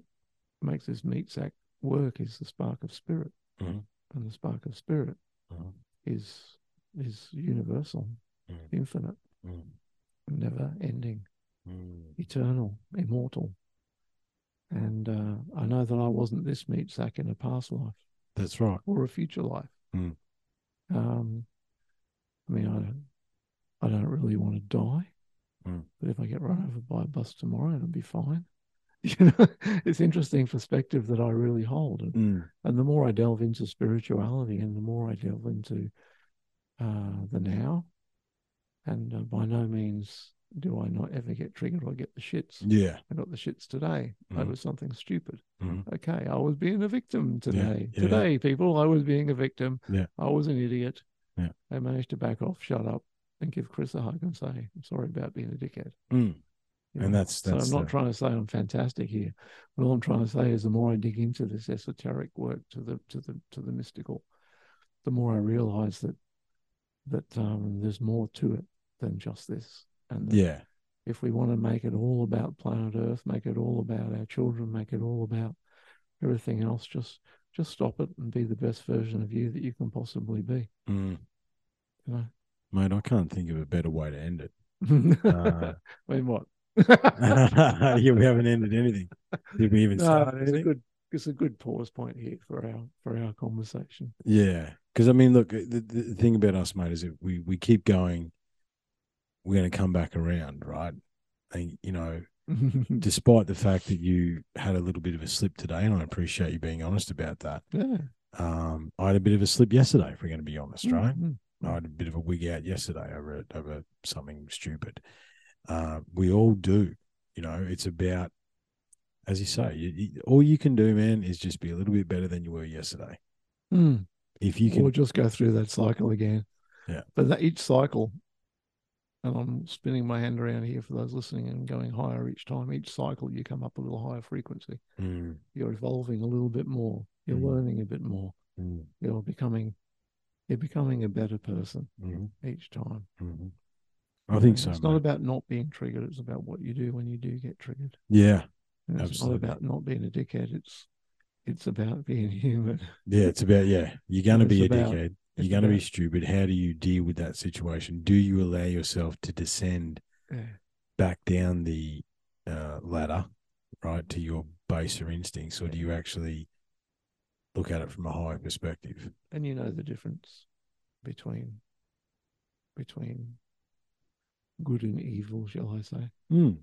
makes this meat sack work is the spark of spirit, Mhm. and the spark of spirit Mhm. is is universal, Mm. infinite, Mm. never ending. Mm. eternal, immortal. And uh, I know that I wasn't this meat sack in a past life That's right. or a future life. Mm. Um, I mean, I don't, I don't really want to die, Mm. but if I get run over by a bus tomorrow, it'll be fine. You know, it's interesting perspective that I really hold, and, Mm. and the more I delve into spirituality, and the more I delve into uh, the now, and uh, by no means do I not ever get triggered or get the shits. Yeah. I got the shits today Mhm. over something stupid. Mhm. Okay, I was being a victim today. yeah. Today, people, I was being a victim. Yeah. I was an idiot. Yeah. I managed to back off, shut up, and give Chris a hug and say, I'm sorry about being a dickhead. You And know? that's so I'm not the- trying to say I'm fantastic here. But all I'm trying to say is the more I dig into this esoteric work to the to the to the mystical, the more I realize that that um, there's more to it than just this. And yeah. if we want to make it all about planet Earth, make it all about our children, make it all about everything else, just just stop it and be the best version of you that you can possibly be. Mm. You know. Mate, I can't think of a better way to end it. Uh, I mean, what? yeah, we haven't ended anything. Did we even No, start it's a good it's a good pause point here for our for our conversation. Yeah, because I mean, look, the, the thing about us, mate, is that we we keep going. We're going to come back around, right? And you know, despite the fact that you had a little bit of a slip today, and I appreciate you being honest about that. yeah. Um, I had a bit of a slip yesterday, if we're going to be honest, right? Mhm. I had a bit of a wig out yesterday over over something stupid. Uh, we all do, you know. It's about, as you say, you, you, all you can do, man, is just be a little bit better than you were yesterday. Mm. If you can, Or just go through that cycle again. Yeah. But that each cycle, and I'm spinning my hand around here for those listening and going higher each time. Each cycle, you come up a little higher frequency. Mm, You're evolving a little bit more. You're Mm. learning a bit more. mm, You're becoming, you're becoming a better person mm, each time. mm. I think so. It's not about not being triggered. It's about what you do when you do get triggered. yeah, And it's Absolutely. not about not being a dickhead. It's it's about being human. yeah. It's about yeah. You're going to be a about- dickhead. You're going to be stupid. How do you deal with that situation? Do you allow yourself to descend Yeah. back down the uh, ladder, right, to your baser instincts, or do you actually look at it from a higher perspective? and you know the difference between between good and evil, shall I say? Mm.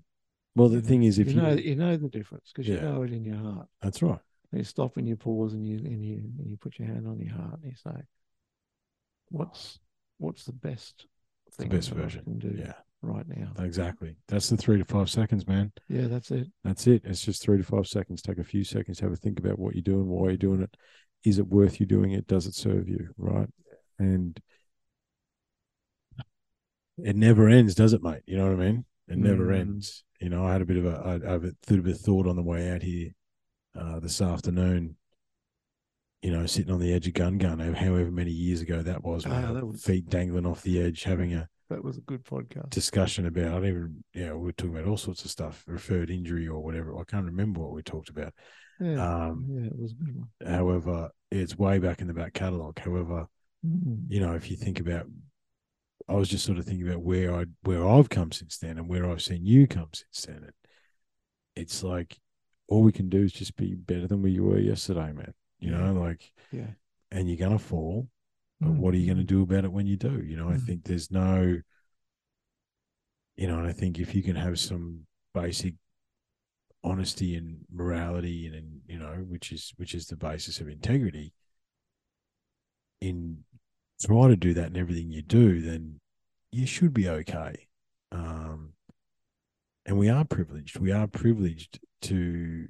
Well, the thing is, if you you, know you know the difference because Yeah. you know it in your heart. that's right. And you stop and you pause and you and you and you put your hand on your heart and you say, "What's what's the best It's the best that I version. can do Yeah, right now?" exactly. That's the three to five seconds, man. Yeah, that's it. That's it. It's just three to five seconds. Take a few seconds, have a think about what you're doing, why you're doing it. Is it worth you doing it? Does it serve you? Right. And it never ends, does it, mate? You know what I mean? It never Mm. ends. You know, I had a bit of a, I, I have a bit of a thought on the way out here uh, this afternoon. You know, sitting on the edge of Gun Gun, however many years ago that was, Ah, that was- feet dangling off the edge, having a That was a good podcast. discussion about. I don't even, know, we are talking about all sorts of stuff, referred injury or whatever. I can't remember what we talked about. yeah, Um, yeah, it was a good one. however, it's way back in the back catalogue. However, Mm. you know, if you think about, I was just sort of thinking about where I where I've come since then and where I've seen you come since then. And it's like all we can do is just be better than we were yesterday, man. You know, like, Yeah. and you're gonna fall, but Mm. what are you going to do about it when you do? You know, I Mm. think there's no, you know, and I think if you can have some basic honesty and morality and, and you know, which is which is the basis of integrity, in try to do that in everything you do, then you should be okay. Um, and we are privileged. We are privileged to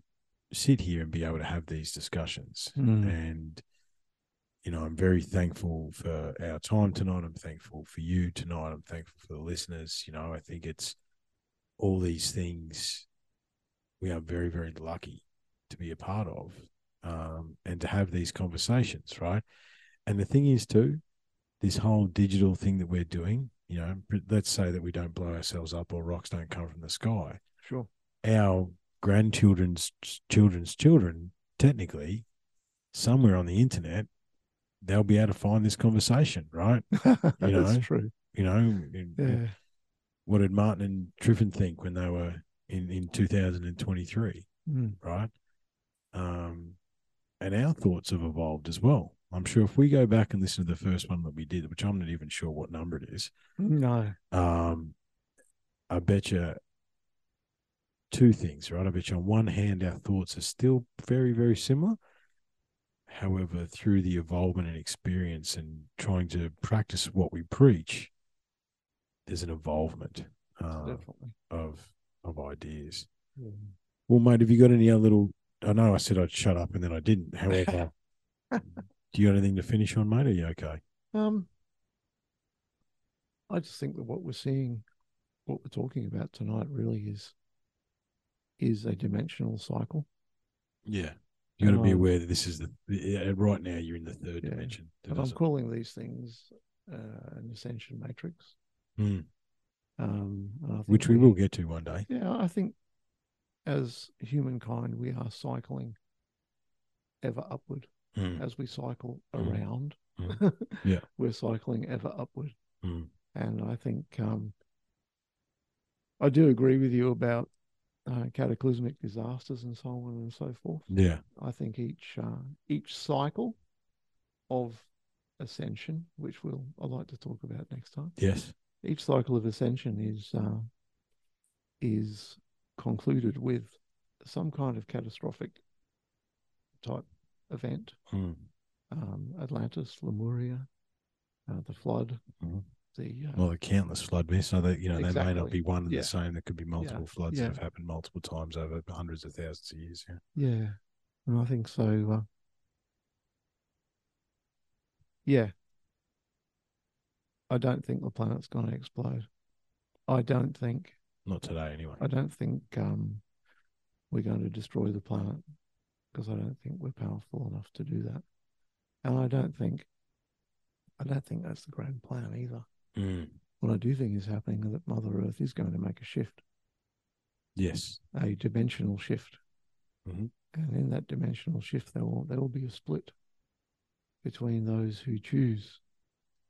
sit here and be able to have these discussions. Mm. And you know, I'm very thankful for our time tonight. I'm thankful for you tonight. I'm thankful for the listeners. You know, I think it's all these things we are very, very lucky to be a part of um, and to have these conversations, right? And the thing is, too, this whole digital thing that we're doing, you know, let's say that we don't blow ourselves up or rocks don't come from the sky. Sure. Our grandchildren's children's children, technically, somewhere on the internet, they'll be able to find this conversation, right? That's know, true. You know, Yeah. what did Martin and Triffin think when they were in, in 2023, Mm. right? Um, and our thoughts have evolved as well. I'm sure if we go back and listen to the first one that we did, which I'm not even sure what number it is, No. um, I bet you two things, right? I bet you on one hand, our thoughts are still very, very similar. However, through the evolvement and experience and trying to practice what we preach, there's an evolvement uh, of of ideas. Yeah. Well, mate, have you got any other little? I know I said I'd shut up and then I didn't. However, do you got anything to finish on, mate? Are you okay? Um, I just think that what we're seeing, what we're talking about tonight, really is is a dimensional cycle. Yeah. You got to be Um, aware that this is the yeah, right now. You're in the third Yeah. dimension. And I'm calling these things uh, an ascension matrix. Hmm. Um, and I think which we will get to one day. Yeah, I think as humankind, we are cycling ever upward Hmm. as we cycle Mm. around. Mm. Yeah. we're cycling ever upward. Mm. And I think um, I do agree with you about uh, cataclysmic disasters and so on and so forth. Yeah. I think each uh, each cycle of ascension, which we'll I'd like to talk about next time, Yes. each cycle of ascension is uh, is concluded with some kind of catastrophic type event. Hmm. Um, Atlantis, Lemuria, uh, the flood, Mhm. the uh, Well, the countless flood. So that you know they may not be one and Yeah. the same. There could be multiple floods Yeah. that have happened multiple times over hundreds of thousands of years. Yeah. Yeah, and I think so. Uh, yeah, I don't think the planet's going to explode. I don't think. Not today, anyway. I don't think um, we're going to destroy the planet because I don't think we're powerful enough to do that, and I don't think. I don't think that's the grand plan either. Mm. What I do think is happening is that Mother Earth is going to make a shift, Yes. a dimensional shift. Mhm. And in that dimensional shift, there will, there will be a split between those who choose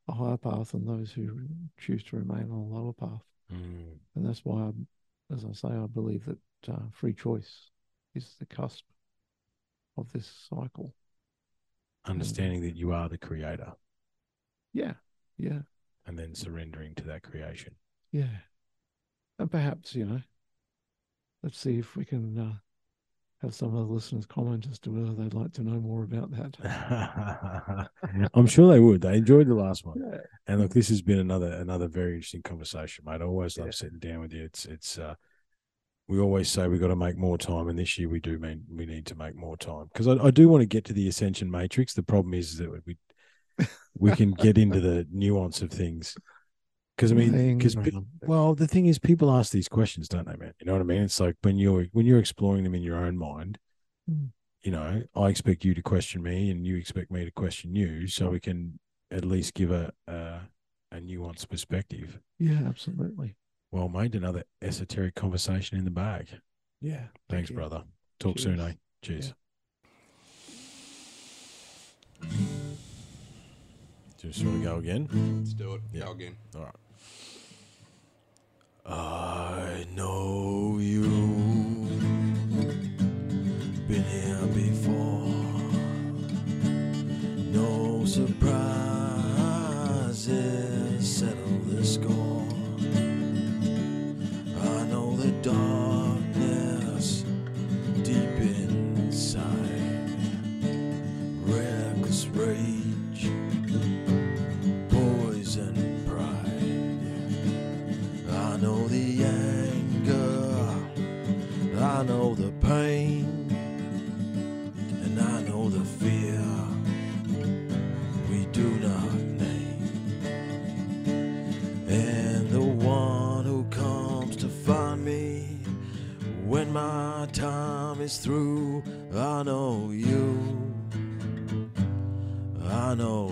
a higher path and those who choose to remain on a lower path. Mm. And that's why, I, as I say, I believe that uh, free choice is the cusp of this cycle. Understanding that you are the creator Yeah, yeah, and then surrendering to that creation. yeah. And perhaps, you know, let's see if we can uh, have some of the listeners comment as to whether they'd like to know more about that. I'm sure they would. They enjoyed the last one. Yeah. And look, this has been another another very interesting conversation, mate. I always love Yeah. sitting down with you. It's it's uh we always say we've got to make more time, and this year we do mean we need to make more time because I, I do want to get to the ascension matrix. The problem is that we we can get into the nuance of things because I mean, because well, the thing is, people ask these questions, don't they, man? You know what I mean? It's like when you're when you're exploring them in your own mind. Mm. You know, I expect you to question me, and you expect me to question you, so we can at least give a a, a nuanced perspective. Yeah, absolutely. Well, mate, another esoteric conversation in the bag. Yeah. Thanks, you. brother. Talk soon, Cheers. eh? Cheers. Just want to go again? Let's do it. Yeah. Go again. All right. I know you been here before. No surprises settle the score. Darkness deep inside. Reckless rage, poison pride. I know the anger, I know the pain, my time is through, I know you. I know